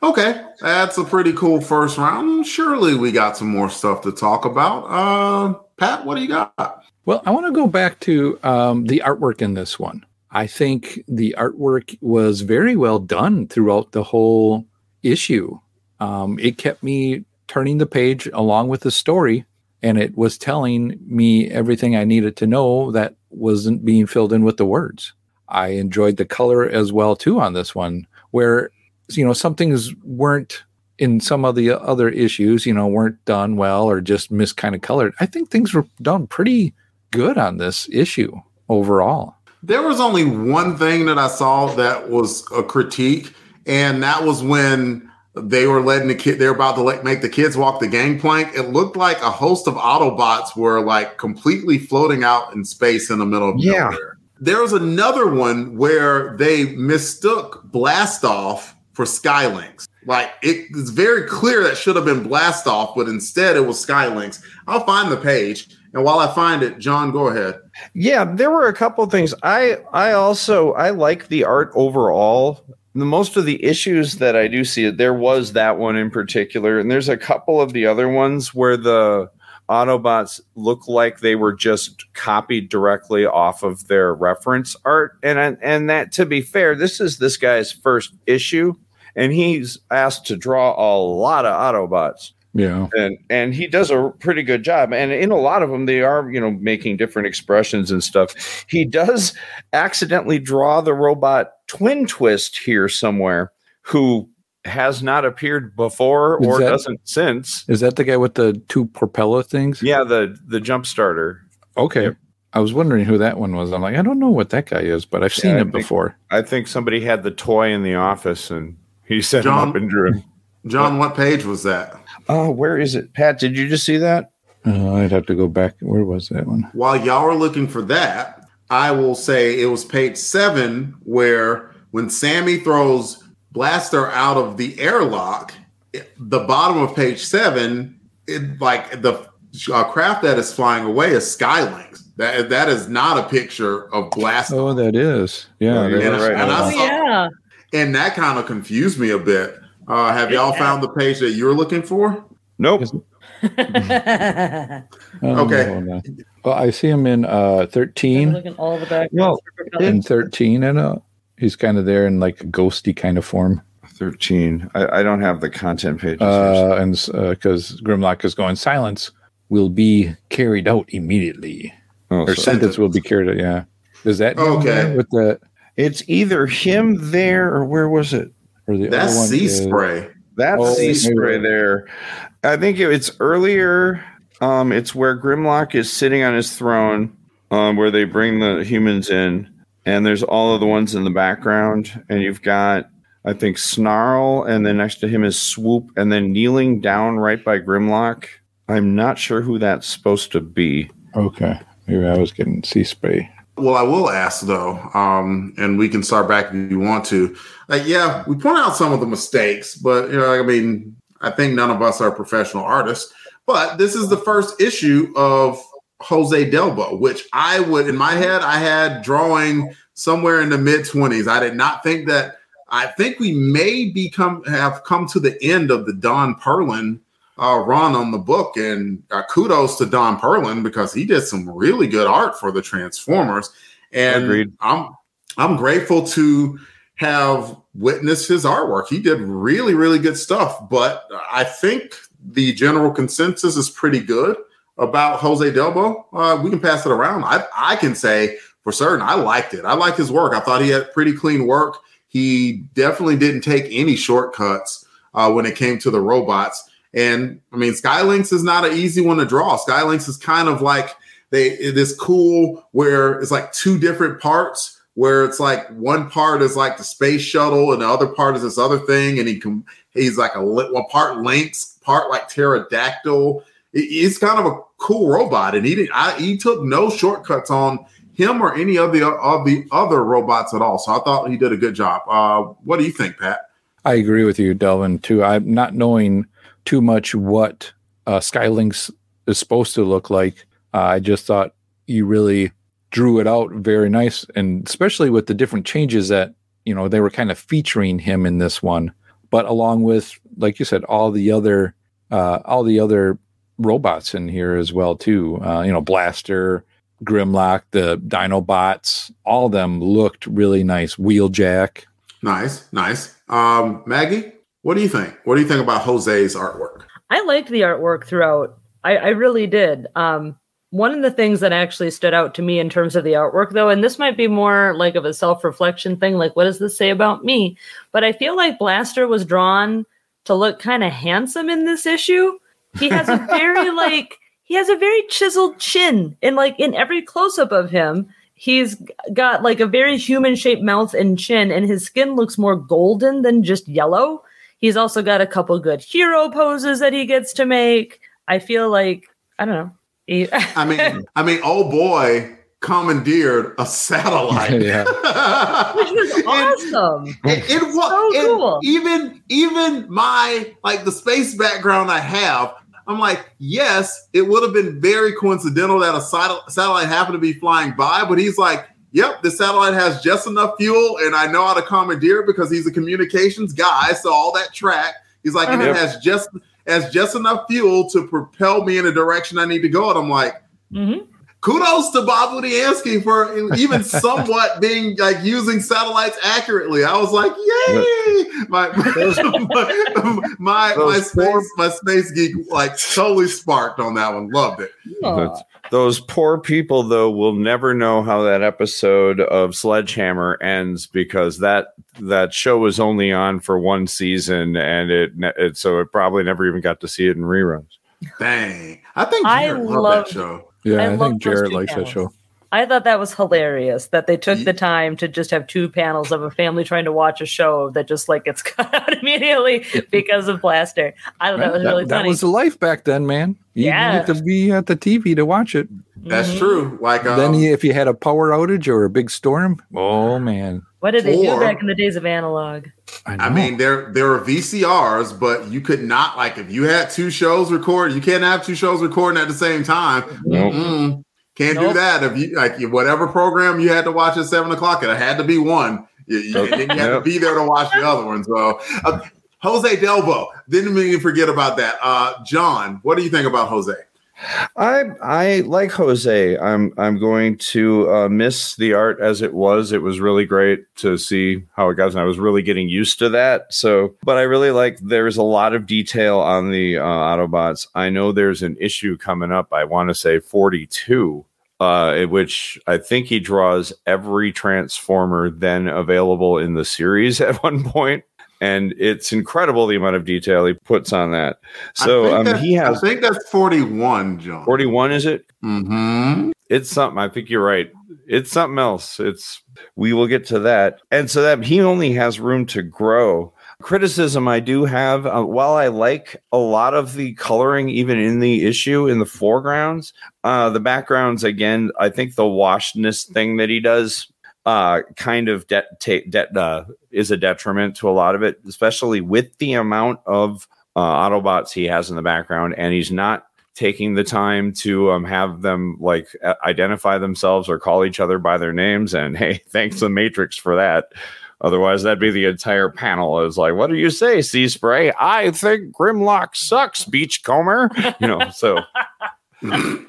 Okay, that's a pretty cool first round. Surely we got some more stuff to talk about. Uh, Pat, what do you got? Well, I want to go back to um, the artwork in this one. I think the artwork was very well done throughout the whole issue. Um, it kept me turning the page along with the story, and it was telling me everything I needed to know that wasn't being filled in with the words. I enjoyed the color as well too on this one, where you know some things weren't in some of the other issues, you know, weren't done well or just mis kind of colored. I think things were done pretty good on this issue overall. There was only one thing that I saw that was a critique, and that was when they were letting the kid. They're about to let, make the kids walk the gangplank. It looked like a host of Autobots were like completely floating out in space in the middle of Yeah. nowhere. There was another one where they mistook Blastoff for Skylynx. Like it's very clear that should have been Blastoff, but instead it was Skylynx. I'll find the page, and while I find it, John, go ahead. Yeah, there were a couple of things. I I also I like the art overall. The most of the issues that I do see, there was that one in particular, and there's a couple of the other ones where the Autobots look like they were just copied directly off of their reference art. And and that to be fair, this is this guy's first issue, and he's asked to draw a lot of Autobots. Yeah. And and he does a pretty good job. And in a lot of them, they are, you know, making different expressions and stuff. He does accidentally draw the robot twin twist here somewhere, who has not appeared before or that- doesn't since. Is that the guy with the two propeller things? Yeah, the the jump starter. Okay. I was wondering who that one was. I'm like, I don't know what that guy is, but I've seen Yeah, him before. I think somebody had the toy in the office and he set him John- up and drew him. John, what page was that? Oh, where is it? Pat, did you just see that? Uh, I'd have to go back. Where was that one? While y'all are looking for that, I will say it was page seven where when Sammy throws Blaster out of the airlock, it- the bottom of page seven, it, like the uh, craft that is flying away is Skylynx. That that is not a picture of Blaster. Oh, that is. Yeah. That you're And, right. and I Oh yeah. And that kind of confused me a bit. Uh, have y'all Yeah. found the page that you're looking for? Nope. Oh, Okay. no, no. Well, I see him in uh, 13 Looking all the back. Well, and 13, and uh, he's kind of there in like a ghosty kind of form. 13. I, I don't have the content pages. here. Uh, and because Grimlock is going, silence will be carried out immediately, Oh, or so- sentence will be carried out. Yeah. Does that Okay. with the it's either him there or where was it? or the That's other one? sea is- spray. That's Oh, sea maybe- spray there. I think it- it's earlier. Um, it's where Grimlock is sitting on his throne, um, where they bring the humans in, and there's all of the ones in the background, and you've got, I think, Snarl, and then next to him is Swoop, and then kneeling down right by Grimlock. I'm not sure who that's supposed to be. Okay. Maybe I was getting sea spray. Well, I will ask though, um, and we can start back if you want to. Like, yeah, we point out some of the mistakes, but you know, I mean, I think none of us are professional artists. But this is the first issue of Jose Delbo, which I would, in my head, I had drawing somewhere in the mid twenties. I did not think that. I think we may become have come to the end of the Don Perlin uh, run on the book, and uh, kudos to Don Perlin because he did some really good art for the Transformers, and Agreed. I'm I'm grateful to have witnessed his artwork. He did really really good stuff, but I think the general consensus is pretty good about Jose Delbo. Uh, we can pass it around. I I can say for certain I liked it. I liked his work. I thought he had pretty clean work. He definitely didn't take any shortcuts uh, when it came to the robots. And I mean, Skylynx is not an easy one to draw. Skylynx is kind of like they it is cool where it's like two different parts where it's like one part is like the space shuttle and the other part is this other thing. And he can he's like a one part lynx part like pterodactyl. He- he's kind of a cool robot and he did I, he took no shortcuts on him or any of the of the other robots at all. So i thought he did a good job. Uh what do you think pat? I agree with you, Delvin, too. I'm not knowing too much what uh, Skylynx is supposed to look like. Uh, I just thought you really drew it out very nice, and especially with the different changes that you know they were kind of featuring him in this one, but along with, like you said, all the other uh, all the other robots in here as well too. Uh, you know, Blaster, Grimlock, the Dinobots, all of them looked really nice. Wheeljack. nice nice um maggie what do you think what do you think about jose's artwork I liked the artwork throughout. I, I really did. Um, one of the things that actually stood out to me in terms of the artwork, though, and this might be more like of a self reflection thing, like what does this say about me? But I feel like Blaster was drawn to look kind of handsome in this issue. He has a very like he has a very chiseled chin, and like in every close up of him, he's got like a very human shaped mouth and chin, and his skin looks more golden than just yellow. He's also got a couple good hero poses that he gets to make. I feel like I don't know. He- I mean, I mean, oh boy, commandeered a satellite. Yeah. Which was awesome. It, it was So cool. even even my like the space background I have. I'm like, yes, it would have been very coincidental that a satellite happened to be flying by, but he's like, yep, the satellite has just enough fuel, and I know how to commandeer because he's a communications guy. So all that track, he's like, and it Uh-huh. has just has just enough fuel to propel me in the direction I need to go. And I'm like, Mhm. kudos to Bob Budiansky for even somewhat being like using satellites accurately. I was like, yay! My my my, my Those space my space geek like totally sparked on that one. Loved it. That's- those poor people, though, will never know how that episode of Sledgehammer ends because that that show was only on for one season, and it, it so it probably never even got to see it in reruns. Dang, I think I Jared loved loved- that show. Yeah, I I, think Jared two likes that show. I thought that was hilarious that they took the time to just have two panels of a family trying to watch a show that just like gets cut out immediately because of Blaster. I thought that was that, really that funny. was the life back then, man. You Yeah. had to be at the TV to watch it. That's Mhm. true. Like um, then you, if you had a power outage or a big storm, oh man. what did they Or- do back in the days of analog? I, I mean, there there were VCRs, but you could not like if you had two shows recorded, you can't have two shows recording at the same time. Nope. Can't do that. If you like whatever program you had to watch at seven o'clock, it had to be one. You, you, and then you had to be there to watch the other one. So, uh, Jose Delbo didn't mean to forget about that. Uh, John, what do you think about Jose? I I like Jose. I'm I'm going to uh, miss the art as it was. It was really great to see how it goes, and I was really getting used to that. So, but I really like. There's a lot of detail on the uh, Autobots. I know there's an issue coming up. I want to say 42, uh, which I think he draws every Transformer then available in the series at one point. And it's incredible the amount of detail he puts on that. So um, that- he has I think that's forty-one, John. 41, is it? Mm-hmm. it's something. I think you're right. It's something else. It's we will get to that. And so that he only has room to grow. Criticism I do have, uh, while I like a lot of the coloring, even in the issue in the foregrounds, uh, the backgrounds again, I think the washedness thing that he does uh, kind of de- ta- uh, is a detriment to a lot of it, especially with the amount of uh, Autobots he has in the background, and he's not taking the time to um, have them like identify themselves or call each other by their names. And hey, thanks the Matrix for that. Otherwise, that'd be the entire panel. Is like, what do you say, Sea Spray? I think Grimlock sucks, Beachcomber. You know, so.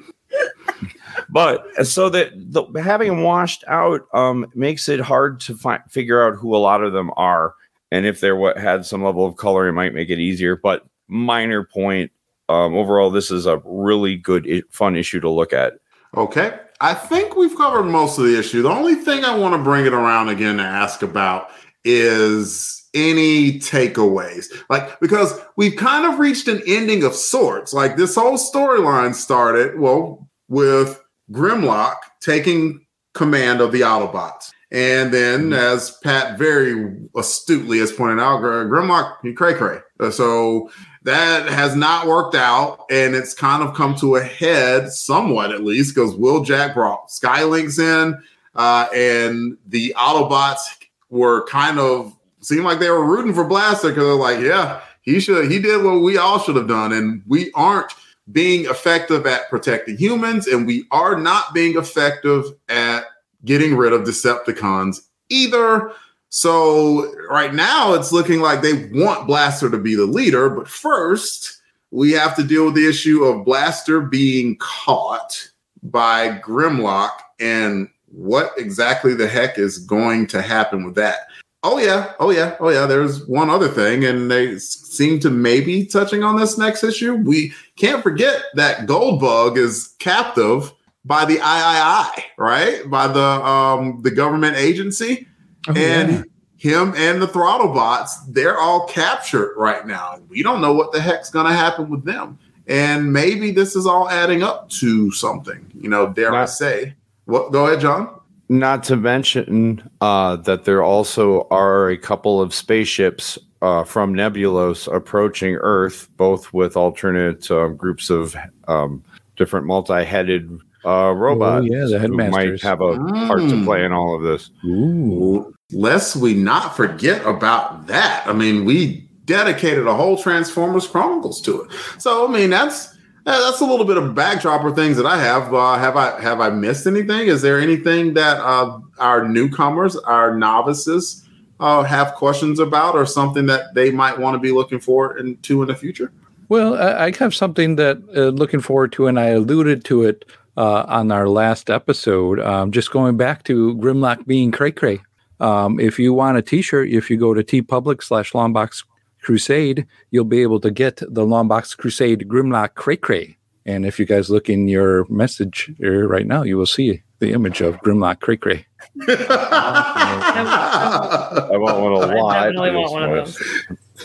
but so that the, having washed out um, makes it hard to find figure out who a lot of them are, and if they're what had some level of color, it might make it easier. But minor point. Um, overall, this is a really good, i- fun issue to look at. Okay. I think we've covered most of the issue. The only thing I want to bring it around again to ask about is any takeaways. Like, because we've kind of reached an ending of sorts. Like, this whole storyline started, well, with Grimlock taking command of the Autobots. And then, as Pat very astutely has pointed out, Grimlock, he cray cray. Uh, So that has not worked out, and it's kind of come to a head, somewhat at least, because Wheeljack brought Skylynx in, uh, and the Autobots were kind of seemed like they were rooting for Blaster because they're like, yeah, he should, he did what we all should have done, and we aren't being effective at protecting humans, and we are not being effective at getting rid of Decepticons either. So right now it's looking like they want Blaster to be the leader, but first we have to deal with the issue of Blaster being caught by Grimlock and what exactly the heck is going to happen with that. Oh yeah, oh yeah, oh yeah. There's one other thing, and they seem to maybe touching on this next issue. We can't forget that Goldbug is captive by the III, right? By the um the government agency, and him and the Throttlebots, they're all captured right now. We don't know what the heck's gonna happen with them, and maybe this is all adding up to something. You know, dare I say? What? Go ahead, John. Not to mention uh, that there also are a couple of spaceships uh, from Nebulos approaching Earth, both with alternate uh, groups of um, different multi-headed uh, robots. yeah, the who might have a part to play in all of this. Ooh. Lest we not forget about that. I mean, we dedicated a whole Transformers Chronicles to it. So, I mean, that's uh, that's a little bit of backdrop or things that I have. Uh, have I have I missed anything? Is there anything that uh, our newcomers, our novices, uh, have questions about, or something that they might want to be looking forward into in the future? Well, I I have something that uh, looking forward to, and I alluded to it uh, on our last episode. Um, just going back to Grimlock being cray cray. Um, if you want a T-shirt, if you go to TeePublic slash Longbox Crusade, you'll be able to get the Longbox Crusade Grimlock cray cray. And if you guys look in your message here right now, you will see the image of Grimlock cray cray. I want one a I lot. I definitely want one of those.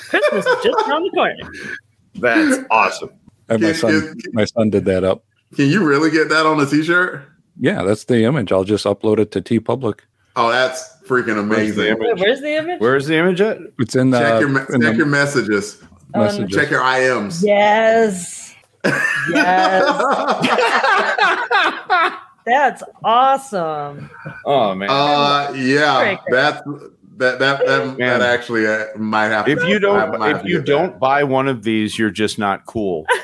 Christmas is just around the corner. That's awesome. And my son, can- my son did that up. Can you really get that on a T-shirt? Yeah, that's the image. I'll just upload it to TeePublic. Oh, that's freaking Where's the amazing. Image? where's the image? Where's the image at? It's in the Check your me- in check the your messages. messages. Check your IMs. Yes. Yes. That's awesome. Oh man! Uh, yeah, Very good. that that that that, Man. that actually uh, might have. if you don't, might if you don't buy one of these, you're just not cool.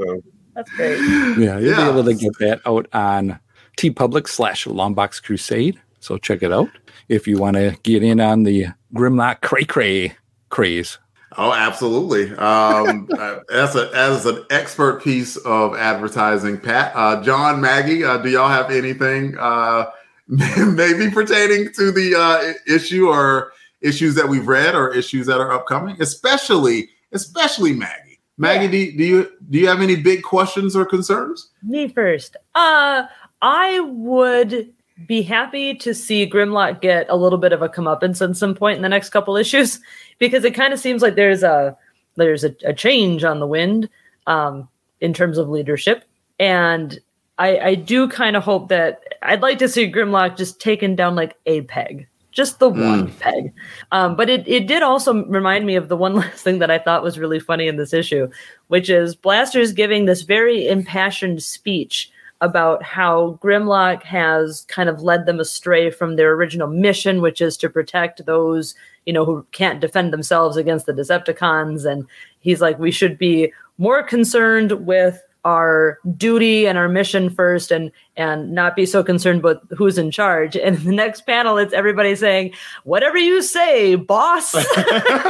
So, That's great. Yeah, you'll Yeah. be able to get that out on TeePublic slash Longbox Crusade. So check it out if you want to get in on the Grimlock cray cray craze. oh, absolutely. Um, uh, as a as an expert piece of advertising, Pat, uh, John, Maggie, uh, do y'all have anything uh, maybe pertaining to the uh, issue or issues that we've read or issues that are upcoming? Especially, especially Maggie. Maggie, do, you- do you do you have any big questions or concerns? Me first. Uh, I would be happy to see Grimlock get a little bit of a comeuppance at some point in the next couple issues because it kind of seems like there's a there's a, a change on the wind um, in terms of leadership, and I, I do kind of hope that I'd like to see Grimlock just taken down like a peg, just the one peg. Um, but it, it did also remind me of the one last thing that I thought was really funny in this issue, which is Blaster's giving this very impassioned speech about how Grimlock has kind of led them astray from their original mission, which is to protect those, you know, who can't defend themselves against the Decepticons. And he's like, we should be more concerned with our duty and our mission first and and not be so concerned with who's in charge and in the next panel it's everybody saying whatever you say boss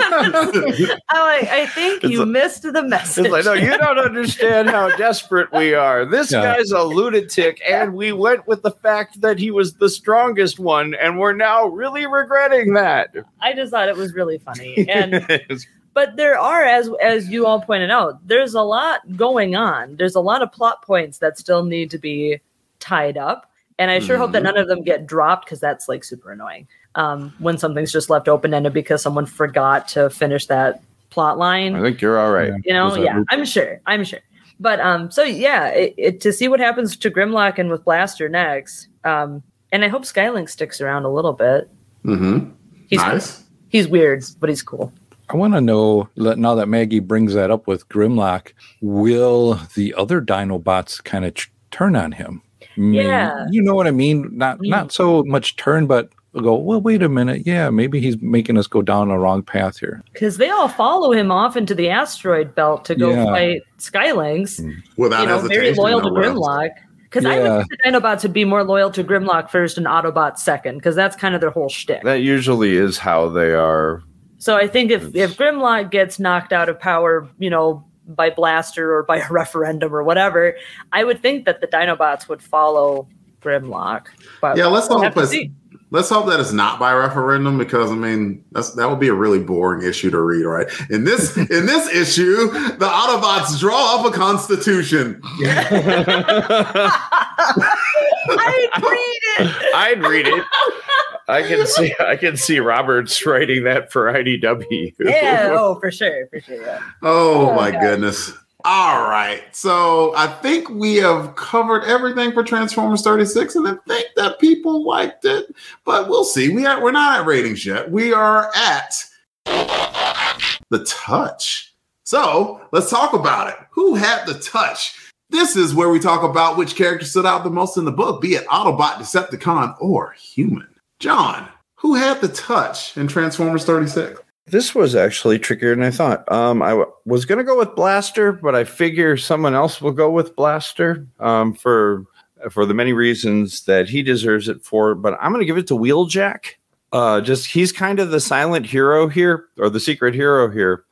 i'm like i think It's you like- missed the message It's like, no, you don't understand how desperate we are. This Yeah. guy's a lunatic, and we went with the fact that he was the strongest one, and we're now really regretting that. I just thought it was really funny. And but there are as as you all pointed out, there's a lot going on. There's a lot of plot points that still need to be tied up. And I sure hope that Mhm. none of them get dropped because that's like super annoying. Um, when something's just left open ended because someone forgot to finish that plot line I think you're all right. you know yeah loop- i'm sure i'm sure but um so yeah it, it, to see what happens to grimlock and with blaster next um and i hope skylink sticks around a little bit Mm-hmm. he's Nice. he's weird but he's cool I want to know now that Maggie brings that up with Grimlock, will the other Dinobots kind of ch- turn on him? Yeah. you know what I mean. Not Mm. not so much turn, but go. Well, wait a minute. Yeah, maybe he's making us go down a wrong path here. because they all follow him off into the asteroid belt to go Yeah. fight Skylynx. Without you know, very loyal to. Grimlock. Because I would Yeah. think the Dinobots would be more loyal to Grimlock first and Autobots second, because that's kind of their whole shtick. That usually is how they are. So I think if if Grimlock gets knocked out of power, you know, by Blaster or by a referendum or whatever, I would think that the Dinobots would follow Grimlock. But Yeah, let's hope have to let's hope that it's not by referendum because I mean that's that would be a really boring issue to read, right? In this in this issue, the Autobots draw up a constitution. I'd read it. I'd read it. I can see. I can see Roberts writing that for IDW. Yeah, oh, for sure, for sure. Yeah. Oh Oh, my God. goodness. All right. So I think we have covered everything for Transformers 36, and I think that people liked it. But we'll see. We are we're not at ratings yet. We are at the touch. So let's talk about it. Who had the touch? This is where we talk about which character stood out the most in the book, be it Autobot, Decepticon, or human. John, who had the touch in Transformers 36? This was actually trickier than I thought. Um, I w- was going to go with Blaster, but I figure someone else will go with Blaster um, for for the many reasons that he deserves it for. But I'm going to give it to Wheeljack. Uh, just he's kind of the silent hero here, or the secret hero here,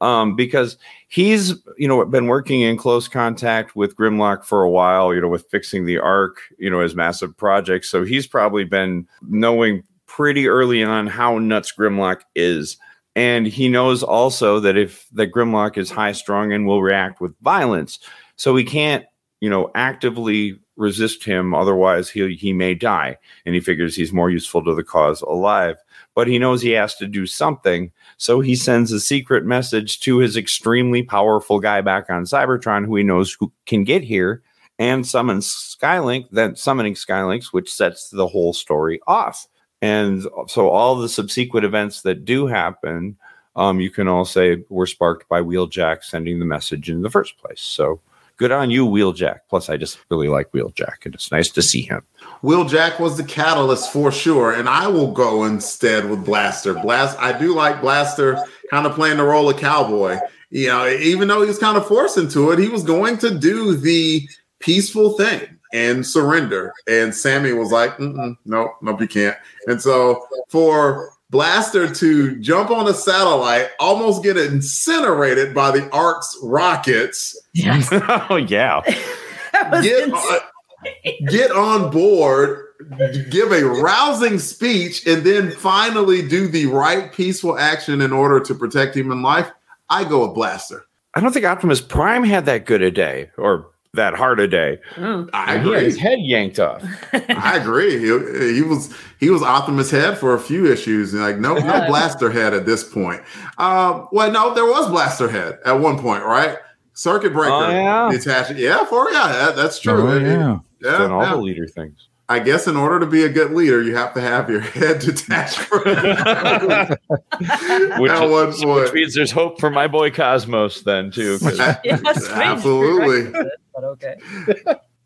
um, because he's you know been working in close contact with Grimlock for a while. You know, with fixing the Ark, you know, his massive project. So he's probably been knowing pretty early on how nuts Grimlock is. And he knows also that if that Grimlock is high strung and will react with violence, so he can't, you know, actively resist him. Otherwise, he he may die. And he figures he's more useful to the cause alive. But he knows he has to do something, so he sends a secret message to his extremely powerful guy back on Cybertron, who he knows who can get here, and summons Skylink. Then summoning Skylynx, which sets the whole story off. And so all the subsequent events that do happen, um, you can all say were sparked by Wheeljack sending the message in the first place. So good on you, Wheeljack. Plus, I just really like Wheeljack, and it's nice to see him. Wheeljack was the catalyst for sure, and I will go instead with Blaster. Blast, I do like Blaster, kind of playing the role of cowboy. You know, even though he was kind of forced into it, he was going to do the peaceful thing and surrender. And Sammy was like, "No, nope, you can't." And so for Blaster to jump on a satellite, almost get incinerated by the Ark's rockets. Yes. oh yeah. get, on, get on board, give a rousing speech, and then finally do the right peaceful action in order to protect human life. I go with Blaster. I don't think Optimus Prime had that good a day, or that hard a day. Mm. I He had agree. his head yanked off. I agree. He, he was he was Optimus head for a few issues, and like no no Blaster head at this point. Um, well, no, there was Blaster head at one point, right? Circuit breaker Oh, yeah. detached. Yeah, for yeah, that, that's true. Oh, It- it- yeah. yeah, Done all yeah. the leader things. I guess in order to be a good leader, you have to have your head detached. From Which, At one is- point. which means there's hope for my boy Cosmos then too. Yes, Absolutely. prerequisite, But okay.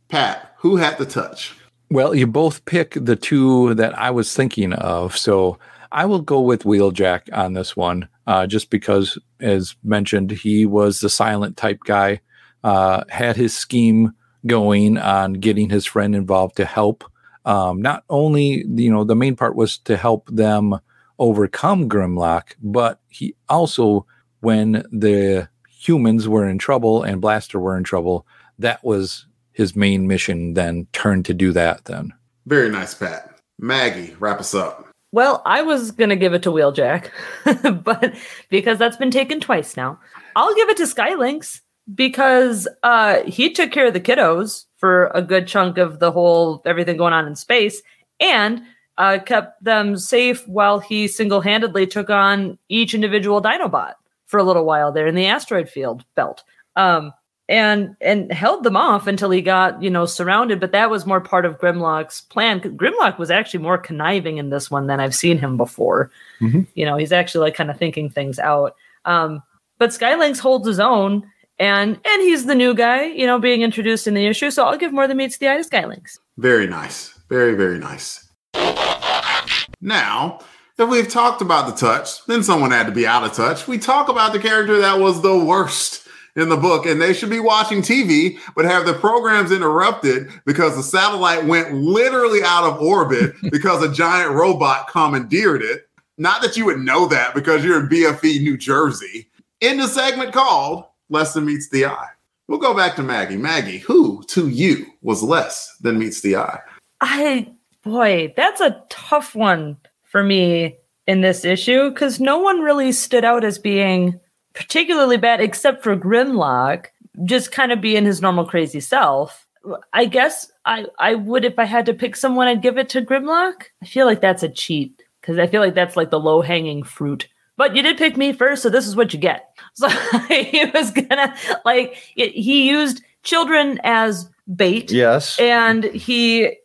Pat, who had the touch? Well, you both pick the two that I was thinking of. So I will go with Wheeljack on this one, uh, just because, as mentioned, he was the silent type guy, uh, had his scheme going on getting his friend involved to help. Um, not only, you know, the main part was to help them overcome Grimlock, but he also, when the humans were in trouble and Blaster were in trouble, that was his main mission then turned to do that then. Very nice, Pat. Maggie, wrap us up. Well, I was gonna give it to Wheeljack, but because that's been taken twice now, I'll give it to Skylynx because uh, he took care of the kiddos for a good chunk of the whole everything going on in space, and uh, kept them safe while he single-handedly took on each individual Dinobot for a little while there in the asteroid field belt. Um, and and held them off until he got you know surrounded but that was more part of grimlock's plan grimlock was actually more conniving in this one than i've seen him before Mhm. you know he's actually like kind of thinking things out um but skylynx holds his own and and he's the new guy you know being introduced in the issue so i'll give more than meets the eye to skylynx Very nice. Very, very nice. Now, if we've talked about the touch, then someone had to be out of touch. We talk about the character that was the worst in the book, and they should be watching TV, but have their programs interrupted because the satellite went literally out of orbit because a giant robot commandeered it. Not that you would know that because you're in BFE, New Jersey. In the segment called Less Than Meets the Eye. We'll go back to Maggie. Maggie, who to you was less than meets the eye? I boy, that's a tough one for me in this issue because no one really stood out as being particularly bad except for Grimlock, just kind of being his normal crazy self. I guess I I would if I had to pick someone, I'd give it to Grimlock. I feel like that's a cheat because I feel like that's like the low hanging fruit. But you did pick me first, so this is what you get. So he was gonna like it, he used children as bait yes. and he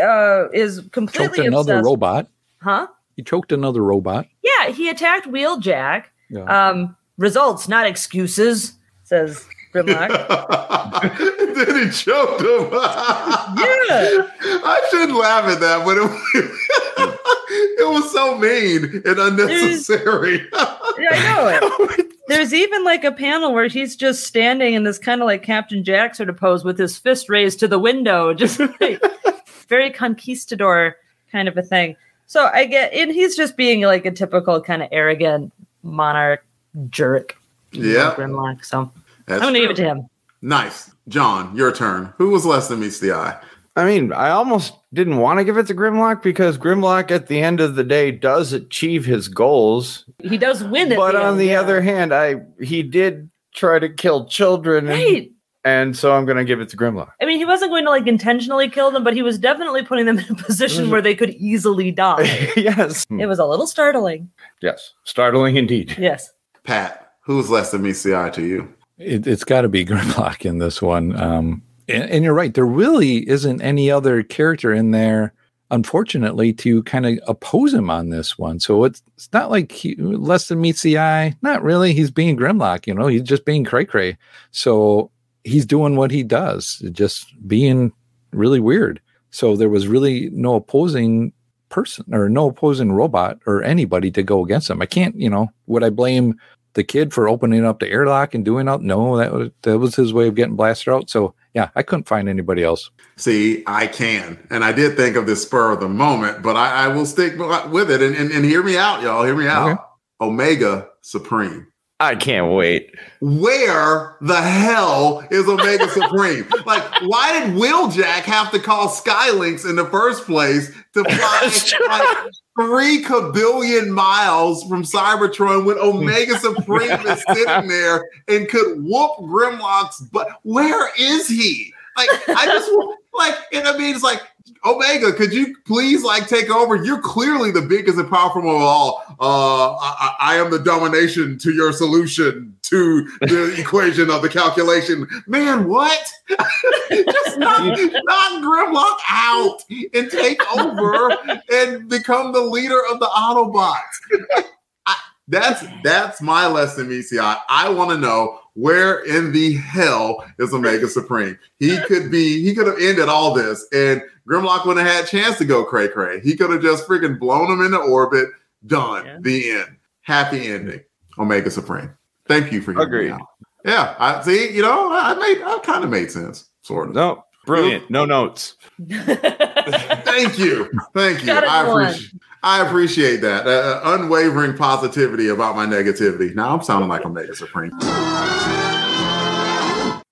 uh, is Choked completely another obsessed. robot. Huh? He choked another robot. Yeah, he attacked Wheeljack. Yeah. Um, results, not excuses, says Grimlock. then he choked him. Yeah. I shouldn't laugh at that, but it, it was so mean and unnecessary. Yeah, I know it. There's even like a panel where he's just standing in this kind of like Captain Jack sort of pose with his fist raised to the window, just like very conquistador kind of a thing. So I get, and he's just being like a typical kind of arrogant monarch jerk. Yeah. Grimlock. So That's I'm gonna give it to him. Nice. John, your turn. Who was less than meets the eye? I mean, I almost didn't want to give it to Grimlock because Grimlock, at the end of the day, does achieve his goals. He does win it. But on the other hand, I he did try to kill children, and, Right. and so I'm going to give it to Grimlock. I mean, he wasn't going to like intentionally kill them, but he was definitely putting them in a position mm. where they could easily die. yes, It was a little startling. yes, startling indeed. Yes. Pat, who's less than meets the eye to you? It, it's got to be Grimlock in this one. Um, and, and you're right. There really isn't any other character in there, unfortunately, to kind of oppose him on this one. So it's, it's not like he, less than meets the eye. Not really. He's being Grimlock, you know, he's just being cray cray. So he's doing what he does, just being really weird. So there was really no opposing person or no opposing robot or anybody to go against him. I can't, you know, would I blame the kid for opening up the airlock and doing out? No, that was that was his way of getting blasted out. So yeah, I couldn't find anybody else. See, I can. And I did think of this spur of the moment, but I, I will stick with it and, and, and hear me out, y'all. Hear me out. Okay. Omega Supreme. I can't wait. Where the hell is Omega Supreme? Like, why did Wheeljack have to call Skylynx in the first place to fly like three kabillion miles from Cybertron when Omega Supreme is sitting there and could whoop Grimlock's butt? Where is he? Like, I just like, and I mean, it's like Omega, could you please like take over? You're clearly the biggest and powerful of all. Uh, I, I am the domination to your solution to the equation of the calculation. Man, what? Just knock, knock Grimlock out and take over and become the leader of the Autobots. I, that's that's my lesson, Misia. I want to know where in the hell is Omega Supreme? He could be, he could have ended all this, and Grimlock wouldn't have had a chance to go cray cray. He could have just freaking blown him into orbit. Done. The end. Happy ending. Omega Supreme. Thank you for hearing Agreed. me out. Yeah, I see. You know, I made, I kind of made sense, sort of. No, brilliant. No notes. Thank you, thank you. I going. appreciate. I appreciate that uh, unwavering positivity about my negativity. Now I'm sounding like Omega Supreme.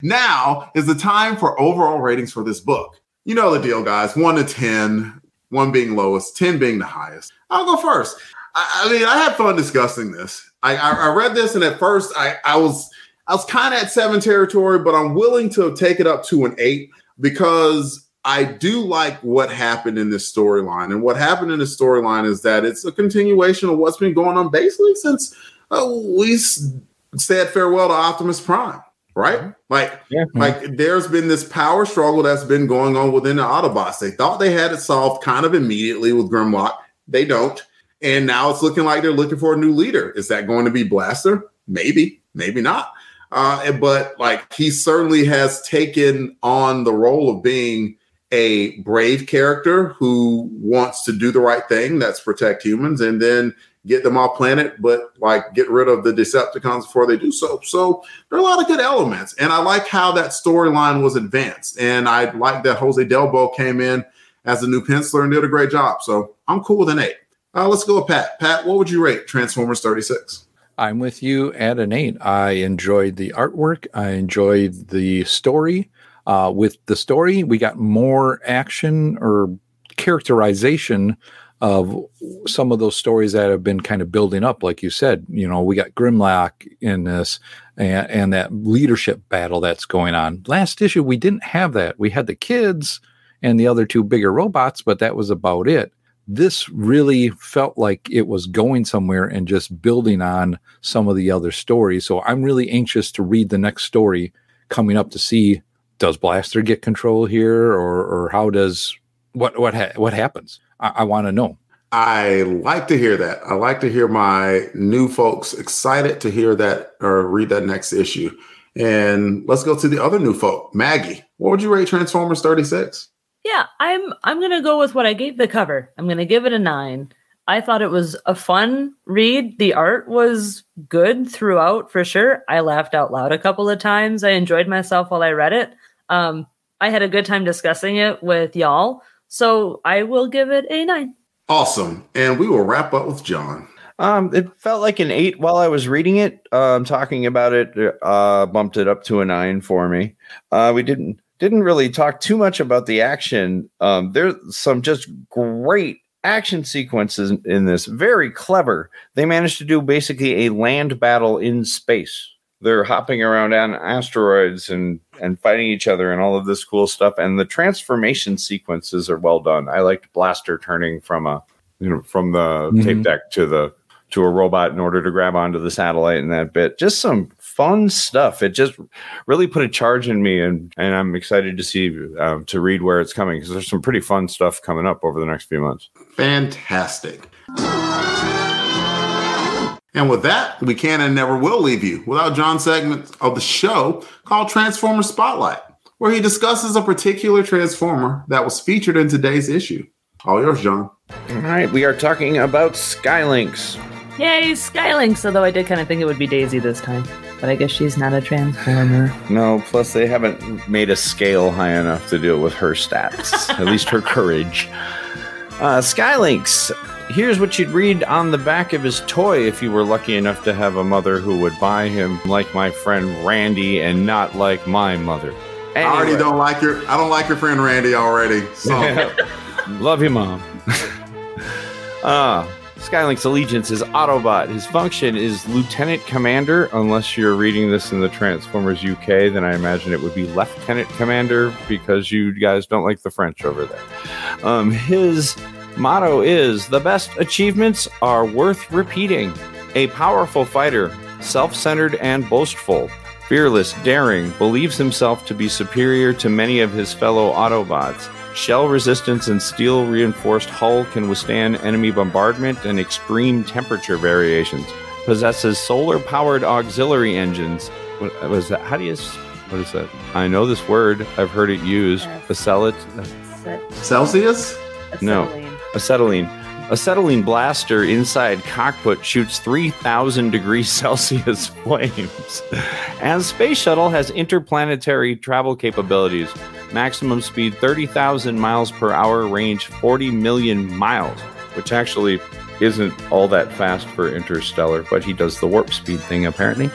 Now is the time for overall ratings for this book. You know the deal, guys. One to 10, one being lowest, 10 being the highest. I'll go first. I, I mean, I had fun discussing this. I, I, I read this, and at first I, I was I was kind of at seven territory, but I'm willing to take it up to an eight because I do like what happened in this storyline. And what happened in this storyline is that it's a continuation of what's been going on basically since uh, we said farewell to Optimus Prime, right? Like, like there's been this power struggle that's been going on within the Autobots. They thought they had it solved kind of immediately with Grimlock. They don't. And now it's looking like they're looking for a new leader. Is that going to be Blaster? Maybe, maybe not. Uh, but like he certainly has taken on the role of being a brave character who wants to do the right thing that's protect humans and then get them off planet but like get rid of the decepticons before they do so so there are a lot of good elements and i like how that storyline was advanced and i like that jose delbo came in as a new penciler and did a great job so i'm cool with an eight uh, let's go with pat pat what would you rate transformers 36 I'm with you at an eight. I enjoyed the artwork. I enjoyed the story. Uh, with the story, we got more action or characterization of some of those stories that have been kind of building up. Like you said, you know, we got Grimlock in this and, and that leadership battle that's going on. Last issue, we didn't have that. We had the kids and the other two bigger robots, but that was about it this really felt like it was going somewhere and just building on some of the other stories. So I'm really anxious to read the next story coming up to see does Blaster get control here or or how does what what ha- what happens? I, I want to know. I like to hear that. I like to hear my new folks excited to hear that or read that next issue. And let's go to the other new folk. Maggie, what would you rate Transformers 36? Yeah, I'm I'm gonna go with what I gave the cover. I'm gonna give it a nine. I thought it was a fun read. The art was good throughout for sure. I laughed out loud a couple of times. I enjoyed myself while I read it. Um, I had a good time discussing it with y'all. So I will give it a nine. Awesome. And we will wrap up with John. Um, it felt like an eight while I was reading it. Um, talking about it, uh, bumped it up to a nine for me. Uh, we didn't didn't really talk too much about the action. Um, there's some just great action sequences in this. Very clever. They managed to do basically a land battle in space. They're hopping around on asteroids and and fighting each other and all of this cool stuff. And the transformation sequences are well done. I liked Blaster turning from a you know from the tape Mhm. deck to the to a robot in order to grab onto the satellite in that bit. Just some fun stuff. It just really put a charge in me, and and I'm excited to see um, to read where it's coming because there's some pretty fun stuff coming up over the next few months. Fantastic. And with that, we can and never will leave you without John's segment of the show called Transformer Spotlight, where he discusses a particular Transformer that was featured in today's issue. All yours, John. All right, we are talking about Skylynx. Yay, Skylynx! Although I did kind of think it would be Daisy this time. But I guess she's not a transformer. No, plus they haven't made a scale high enough to deal with her stats, at least her courage. Uh, Skylynx. Here's what you'd read on the back of his toy if you were lucky enough to have a mother who would buy him like my friend Randy and not like my mother. I already don't like your I don't like your friend Randy already. So Love you, mom. uh, Skylynx's allegiance is Autobot. His function is Lieutenant Commander. Unless you're reading this in the Transformers UK, then I imagine it would be Lieutenant Commander because you guys don't like the French over there. Um, his motto is The best achievements are worth repeating. A powerful fighter, self centered and boastful. Fearless, daring, believes himself to be superior to many of his fellow Autobots. Shell resistance and steel reinforced hull can withstand enemy bombardment and extreme temperature variations. Possesses solar powered auxiliary engines. What was that? How do you? What is that? I know this word. I've heard it used. Acetylate. Uh, Celsius? No, acetylene. Acetylene blaster inside cockpit shoots 3,000 degrees Celsius flames. And Space Shuttle has interplanetary travel capabilities. Maximum speed 30,000 miles per hour, range 40 million miles, which actually isn't all that fast for interstellar, but he does the warp speed thing apparently.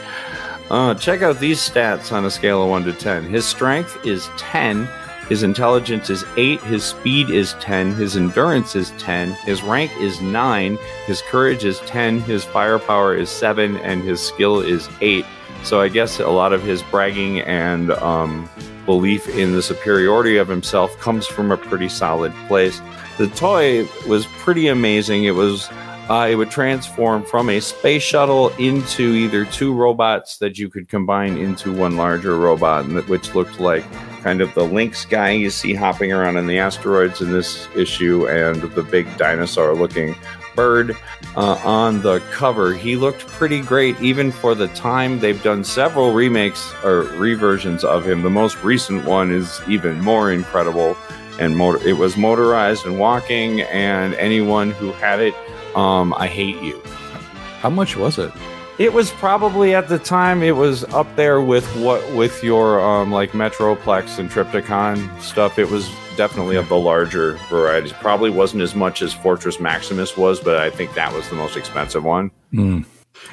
Uh, check out these stats on a scale of 1 to 10. His strength is 10. His intelligence is 8. His speed is 10. His endurance is 10. His rank is 9. His courage is 10. His firepower is 7. And his skill is 8. So I guess a lot of his bragging and um, belief in the superiority of himself comes from a pretty solid place. The toy was pretty amazing. It was uh, it would transform from a space shuttle into either two robots that you could combine into one larger robot, which looked like kind of the Lynx guy you see hopping around in the asteroids in this issue, and the big dinosaur-looking bird uh, on the cover. He looked pretty great, even for the time. They've done several remakes or reversions of him. The most recent one is even more incredible, and motor- it was motorized and walking. And anyone who had it um, I hate you. How much was it? It was probably at the time it was up there with what with your um like Metroplex and Trypticon stuff. It was definitely of the larger varieties. Probably wasn't as much as Fortress Maximus was, but I think that was the most expensive one.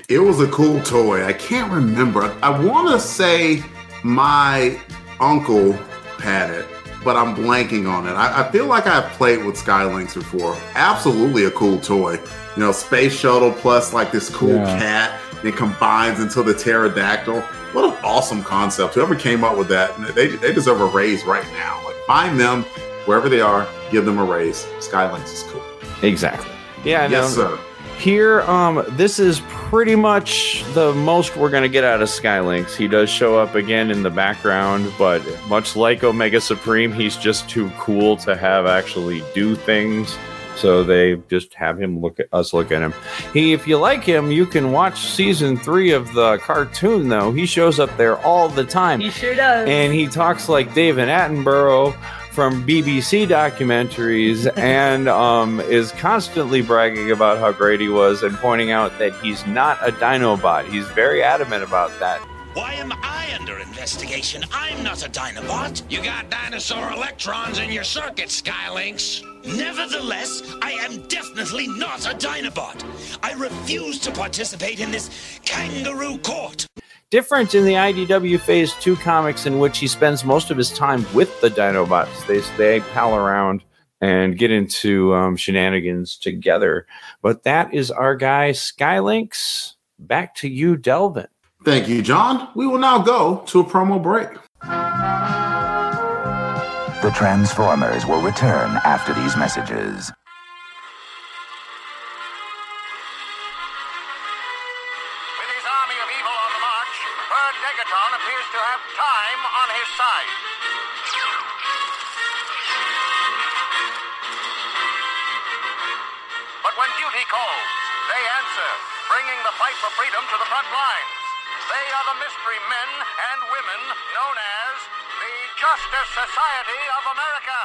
It was a cool toy. I can't remember. I want to say my uncle had it, but I'm blanking on it. I, I feel like I've played with Skylynx before. Absolutely a cool toy. You know, space shuttle plus like this cool Yeah. cat. And it combines into the pterodactyl. What an awesome concept! Whoever came up with that, they, they deserve a raise right now. Like find them wherever they are, give them a raise. Skylynx is cool. Exactly. Yeah, Yes, sir. Here, um, this is pretty much the most we're gonna get out of Skylynx. He does show up again in the background, but much like Omega Supreme, he's just too cool to have actually do things. So they just have him look at us look at him. He, if you like him, you can watch season three of the cartoon. Though he shows up there all the time. He sure does. and he talks like David Attenborough from BBC documentaries and um, is constantly bragging about how great he was and pointing out that he's not a Dinobot. He's very adamant about that. Why am I under investigation? I'm not a Dinobot. You got dinosaur electrons in your circuit, Skylynx. Nevertheless, I am definitely not a Dinobot. I refuse to participate in this kangaroo court. Different in the IDW Phase 2 comics, in which he spends most of his time with the Dinobots. They, they pal around and get into um, shenanigans together. But that is our guy, Skylynx. Back to you, Delvin. Thank you, John. We will now go to a promo break. The Transformers will return after these messages. When calls, they answer, bringing the fight for freedom to the front lines. They are the mystery men and women known as the Justice Society of America.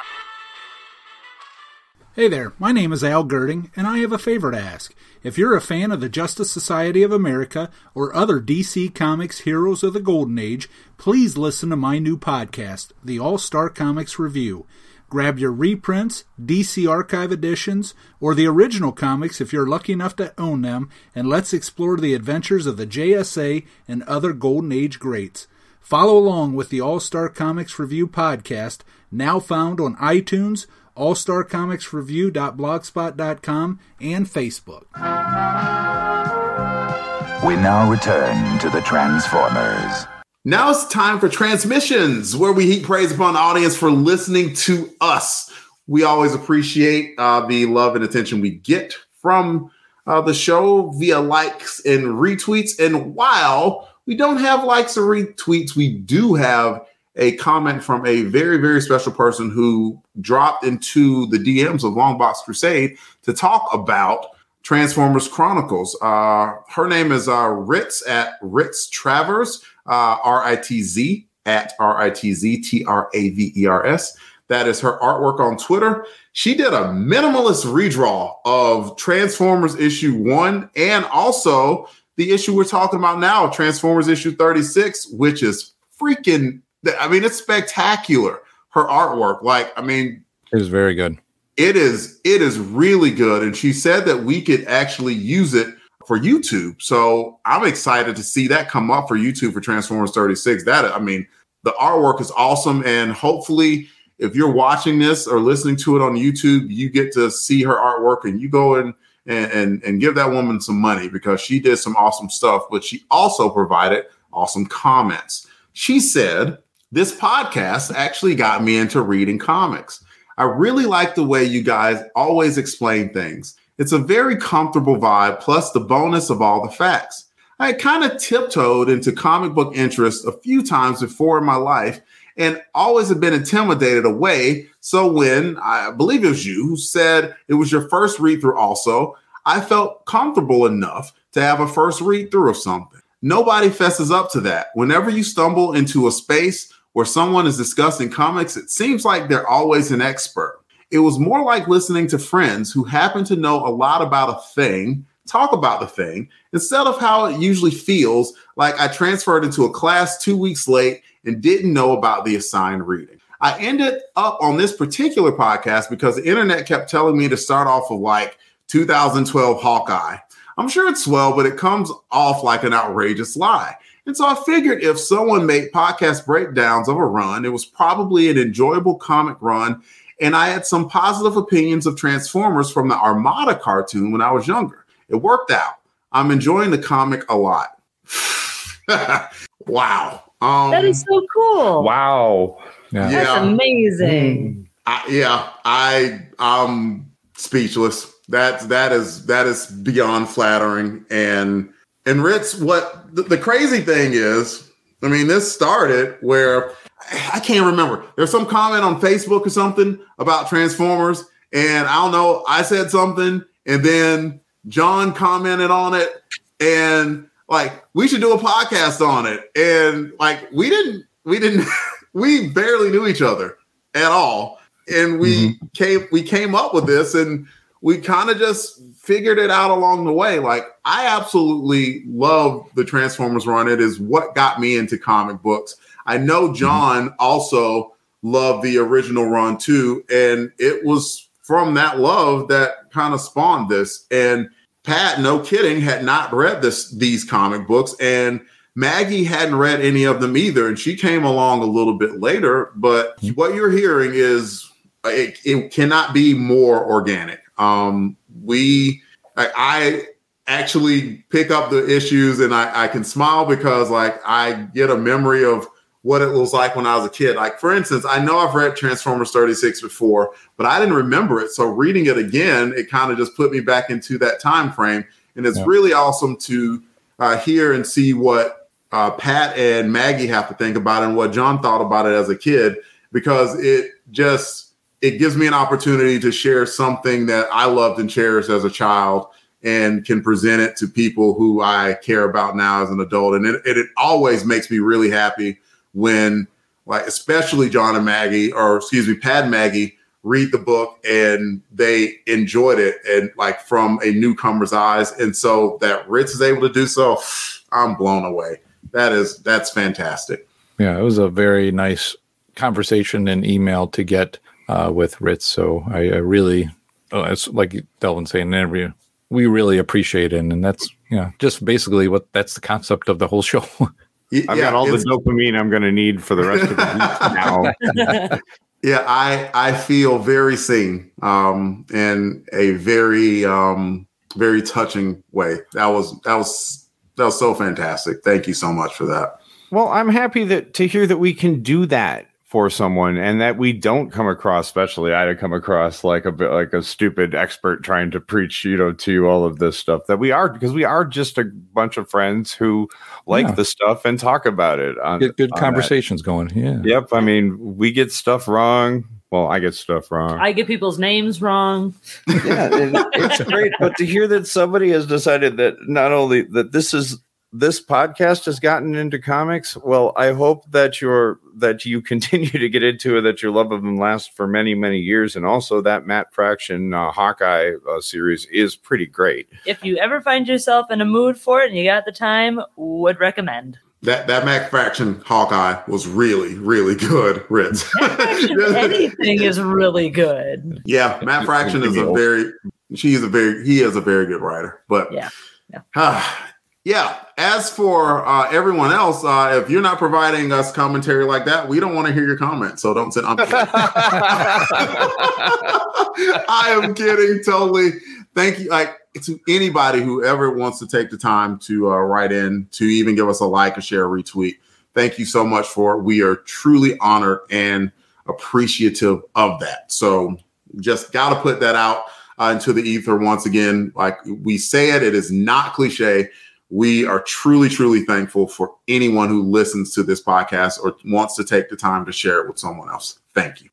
Hey there, my name is Al Girding, and I have a favor to ask. If you're a fan of the Justice Society of America or other DC Comics heroes of the Golden Age, please listen to my new podcast, The All Star Comics Review. Grab your reprints, DC Archive editions, or the original comics if you're lucky enough to own them, and let's explore the adventures of the JSA and other Golden Age greats. Follow along with the All Star Comics Review podcast, now found on iTunes, allstarcomicsreview.blogspot.com, and Facebook. We now return to the Transformers. Now it's time for transmissions, where we heap praise upon the audience for listening to us. We always appreciate uh, the love and attention we get from uh, the show via likes and retweets. And while we don't have likes or retweets, we do have a comment from a very, very special person who dropped into the DMs of Longbox Crusade to talk about Transformers Chronicles. Uh, her name is uh, Ritz at Ritz Travers, uh, R I T Z at R I T Z T R A V E R S. That is her artwork on Twitter. She did a minimalist redraw of Transformers issue one and also the issue we're talking about now, Transformers issue 36, which is freaking, I mean, it's spectacular. Her artwork, like, I mean, It was very good. It is it is really good. And she said that we could actually use it for youtube. So i'm excited to see that come up for youtube for transformers 36 that i mean the artwork is awesome. And hopefully if you're watching this or listening to it on youtube you get to see her artwork and you go in and, and, and give that woman some money because she did some awesome stuff but she also provided awesome comments. She said this podcast actually got me into reading comics I really like the way you guys always explain things. It's a very comfortable vibe, plus the bonus of all the facts. I kind of tiptoed into comic book interest a few times before in my life and always have been intimidated away. So when I believe it was you who said it was your first read through, also, I felt comfortable enough to have a first read through of something. Nobody fesses up to that. Whenever you stumble into a space where someone is discussing comics, it seems like they're always an expert. It was more like listening to friends who happen to know a lot about a thing talk about the thing instead of how it usually feels like I transferred into a class two weeks late and didn't know about the assigned reading. I ended up on this particular podcast because the internet kept telling me to start off with like 2012 Hawkeye. I'm sure it's swell, but it comes off like an outrageous lie. And so I figured if someone made podcast breakdowns of a run, it was probably an enjoyable comic run. And I had some positive opinions of Transformers from the Armada cartoon when I was younger. It worked out. I'm enjoying the comic a lot. wow. Um, that is so cool. Wow. Yeah. That's amazing. I, yeah, I I'm speechless. That that is that is beyond flattering. And and Ritz, what the, the crazy thing is, I mean, this started where I can't remember. There's some comment on Facebook or something about Transformers, and I don't know, I said something, and then John commented on it, and like we should do a podcast on it, and like we didn't, we didn't, we barely knew each other at all, and we Mm-hmm. came, we came up with this, and we kind of just figured it out along the way. Like I absolutely love the Transformers run. It is what got me into comic books. I know mm-hmm. John also loved the original run too, and it was from that love that kind of spawned this. And Pat, no kidding, had not read this these comic books, and Maggie hadn't read any of them either, and she came along a little bit later. But what you're hearing is it, it cannot be more organic. Um, we, I, I actually pick up the issues, and I, I can smile because like I get a memory of what it was like when I was a kid. Like for instance, I know I've read Transformers 36 before, but I didn't remember it. So reading it again, it kind of just put me back into that time frame, and it's Yeah. really awesome to uh, hear and see what uh, Pat and Maggie have to think about it and what John thought about it as a kid because it just it gives me an opportunity to share something that I loved and cherished as a child and can present it to people who I care about now as an adult. And it, it, always makes me really happy when, like, especially John and Maggie, or excuse me, Pat and Maggie, read the book and they enjoyed it and like from a newcomer's eyes. And so that Ritz is able to do so, I'm blown away. That is that's fantastic. Yeah, it was a very nice conversation and email to get uh, with Ritz. So I, I really, oh, it's like Delvin saying, every we really appreciate it, and that's yeah, just basically what that's the concept of the whole show. I've got all the dopamine I'm going to need for the rest of the week now. Yeah, I I feel very seen um in a very um very touching way. That was that was that was so fantastic. Thank you so much for that. Well, I'm happy that to hear that we can do that for someone and that we don't come across, especially I to come across like a bit like a stupid expert trying to preach, you know, to you all of this stuff. That we are because we are just a bunch of friends who like Yeah. the stuff and talk about it. On, Get good on that. conversations going. Yeah. Yep. I mean, we get stuff wrong. Well, I get stuff wrong. I get people's names wrong. yeah, and it's great. But to hear that somebody has decided that not only that this is this podcast has gotten into comics. Well, I hope that you're that you continue to get into it, that your love of them lasts for many, many years, and also that Matt Fraction uh, Hawkeye uh, series is pretty great. If you ever find yourself in a mood for it and you got the time, would recommend. That that Matt Fraction Hawkeye was really really good, Ritz. Anything is really good. yeah, Matt Fraction is a very she is a very he is a very good writer. But Yeah. yeah. As for uh, everyone else, uh, if you're not providing us commentary like that, we don't want to hear your comments. So don't send. I'm. I am kidding totally. Thank you. Like to anybody who ever wants to take the time to uh, write in, to even give us a like, a share, a retweet. Thank you so much for it. We are truly honored and appreciative of that. So just got to put that out uh, into the ether once again. Like we say it, it is not cliche. We are truly, truly thankful for anyone who listens to this podcast or wants to take the time to share it with someone else. Thank you.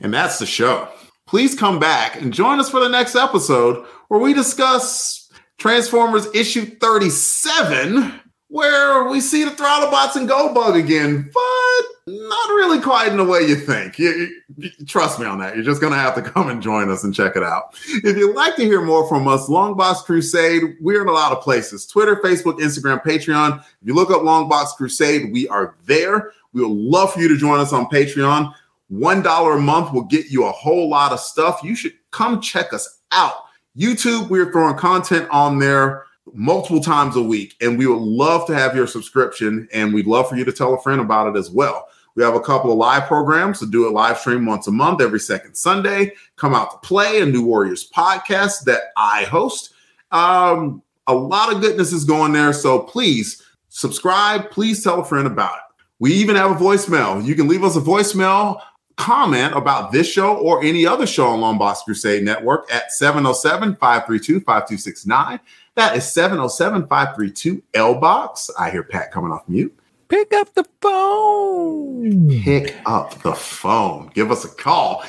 And that's the show. Please come back and join us for the next episode where we discuss Transformers issue 37, where we see the Throttlebots and Goldbug again, but not really quite in the way you think. You, you- trust me on that. You're just going to have to come and join us and check it out. If you'd like to hear more from us, Longbox Crusade, we're in a lot of places Twitter, Facebook, Instagram, Patreon. If you look up Longbox Crusade, we are there. We would love for you to join us on Patreon. $1 a month will get you a whole lot of stuff. You should come check us out. YouTube, we're throwing content on there multiple times a week, and we would love to have your subscription, and we'd love for you to tell a friend about it as well. We have a couple of live programs to do a live stream once a month, every second Sunday. Come out to play a New Warriors podcast that I host. Um, a lot of goodness is going there, so please subscribe. Please tell a friend about it. We even have a voicemail. You can leave us a voicemail comment about this show or any other show on Longbox Crusade Network at 707 532 5269. That is 707 532 LBOX. I hear Pat coming off mute. Pick up the phone. Pick up the phone. Give us a call.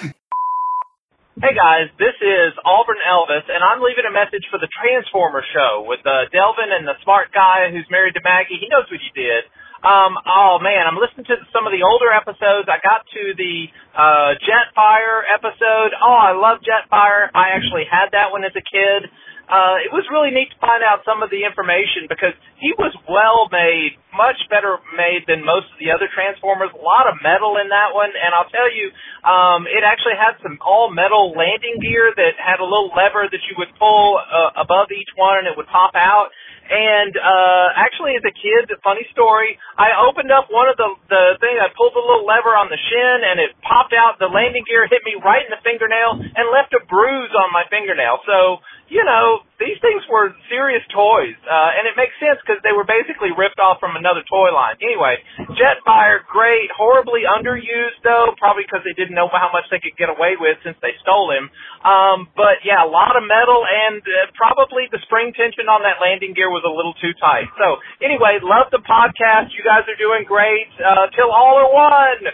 Hey guys, this is Auburn Elvis, and I'm leaving a message for the Transformer show with uh, Delvin and the smart guy who's married to Maggie. He knows what you did. Um, oh man, I'm listening to some of the older episodes. I got to the uh, Jetfire episode. Oh, I love Jetfire. I actually had that one as a kid. Uh, it was really neat to find out some of the information because he was well made, much better made than most of the other Transformers. A lot of metal in that one, and I'll tell you, um, it actually had some all metal landing gear that had a little lever that you would pull uh, above each one, and it would pop out. And uh actually, as a kid, a funny story, I opened up one of the the thing. I pulled the little lever on the shin, and it popped out. The landing gear hit me right in the fingernail and left a bruise on my fingernail. So you know, these things were serious toys, uh, and it makes sense because they were basically ripped off from another toy line. Anyway, Jetfire, great, horribly underused though, probably because they didn't know how much they could get away with since they stole him. Um, but yeah, a lot of metal, and uh, probably the spring tension on that landing gear was a little too tight. So anyway, love the podcast. You guys are doing great. Uh, till all are one.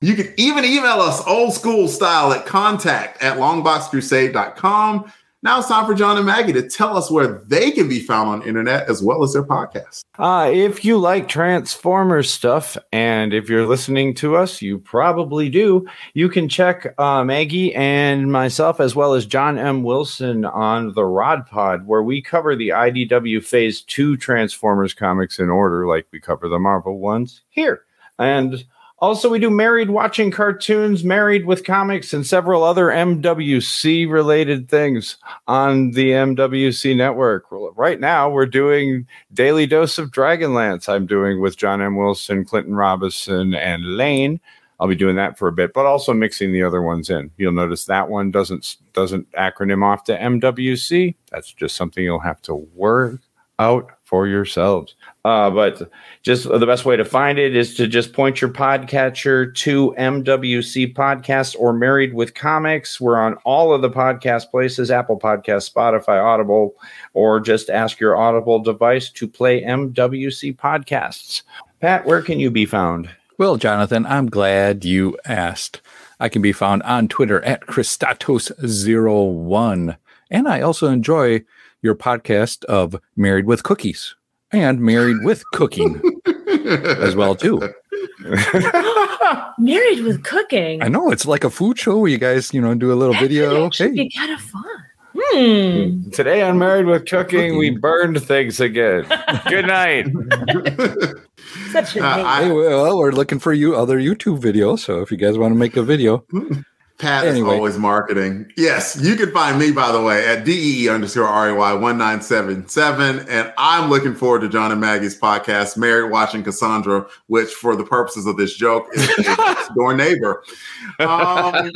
You can even email us old school style at contact at longboxcrusade.com. Now it's time for John and Maggie to tell us where they can be found on internet as well as their podcast. Uh, if you like Transformers stuff, and if you're listening to us, you probably do, you can check uh, Maggie and myself, as well as John M. Wilson, on the Rod Pod, where we cover the IDW Phase 2 Transformers comics in order, like we cover the Marvel ones here. And also, we do married watching cartoons, married with comics, and several other MWC related things on the MWC network. Right now, we're doing Daily Dose of Dragonlance. I'm doing with John M. Wilson, Clinton Robinson, and Lane. I'll be doing that for a bit, but also mixing the other ones in. You'll notice that one doesn't doesn't acronym off to MWC. That's just something you'll have to work out for yourselves. Uh, but just the best way to find it is to just point your podcatcher to MWC Podcast or Married with Comics. We're on all of the podcast places Apple Podcast, Spotify, Audible, or just ask your Audible device to play MWC Podcasts. Pat, where can you be found? Well, Jonathan, I'm glad you asked. I can be found on Twitter at Christatos01. And I also enjoy your podcast of Married with Cookies and Married with Cooking as well too. Married with cooking. I know it's like a food show where you guys, you know, do a little video. Actually, Hey, be kind of fun. Hmm. Today on Married with Cooking, we burned things again. Good night. Such a Uh, hey, well, we're looking for you other YouTube videos. So if you guys want to make a video, Pat Anyway. is always marketing. Yes, you can find me, by the way, at DEE underscore RAY 1977. And I'm looking forward to John and Maggie's podcast, Married Watching Cassandra, which, for the purposes of this joke, is a door neighbor. Um,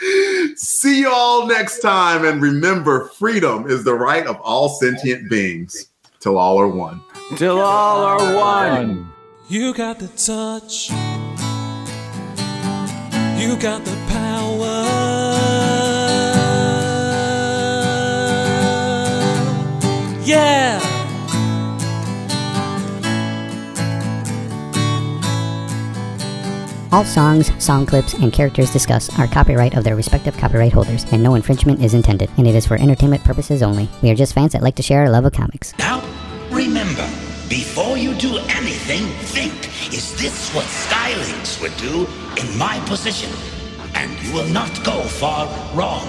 see you all next time. And remember, freedom is the right of all sentient beings. Till all are one. Till all are one. You got the touch. You got the power. Yeah. All songs, song clips, and characters discussed are copyright of their respective copyright holders, and no infringement is intended, and it is for entertainment purposes only. We are just fans that like to share our love of comics. Now, remember, before you do anything, think, is this what Skylynx would do in my position? And you will not go far wrong.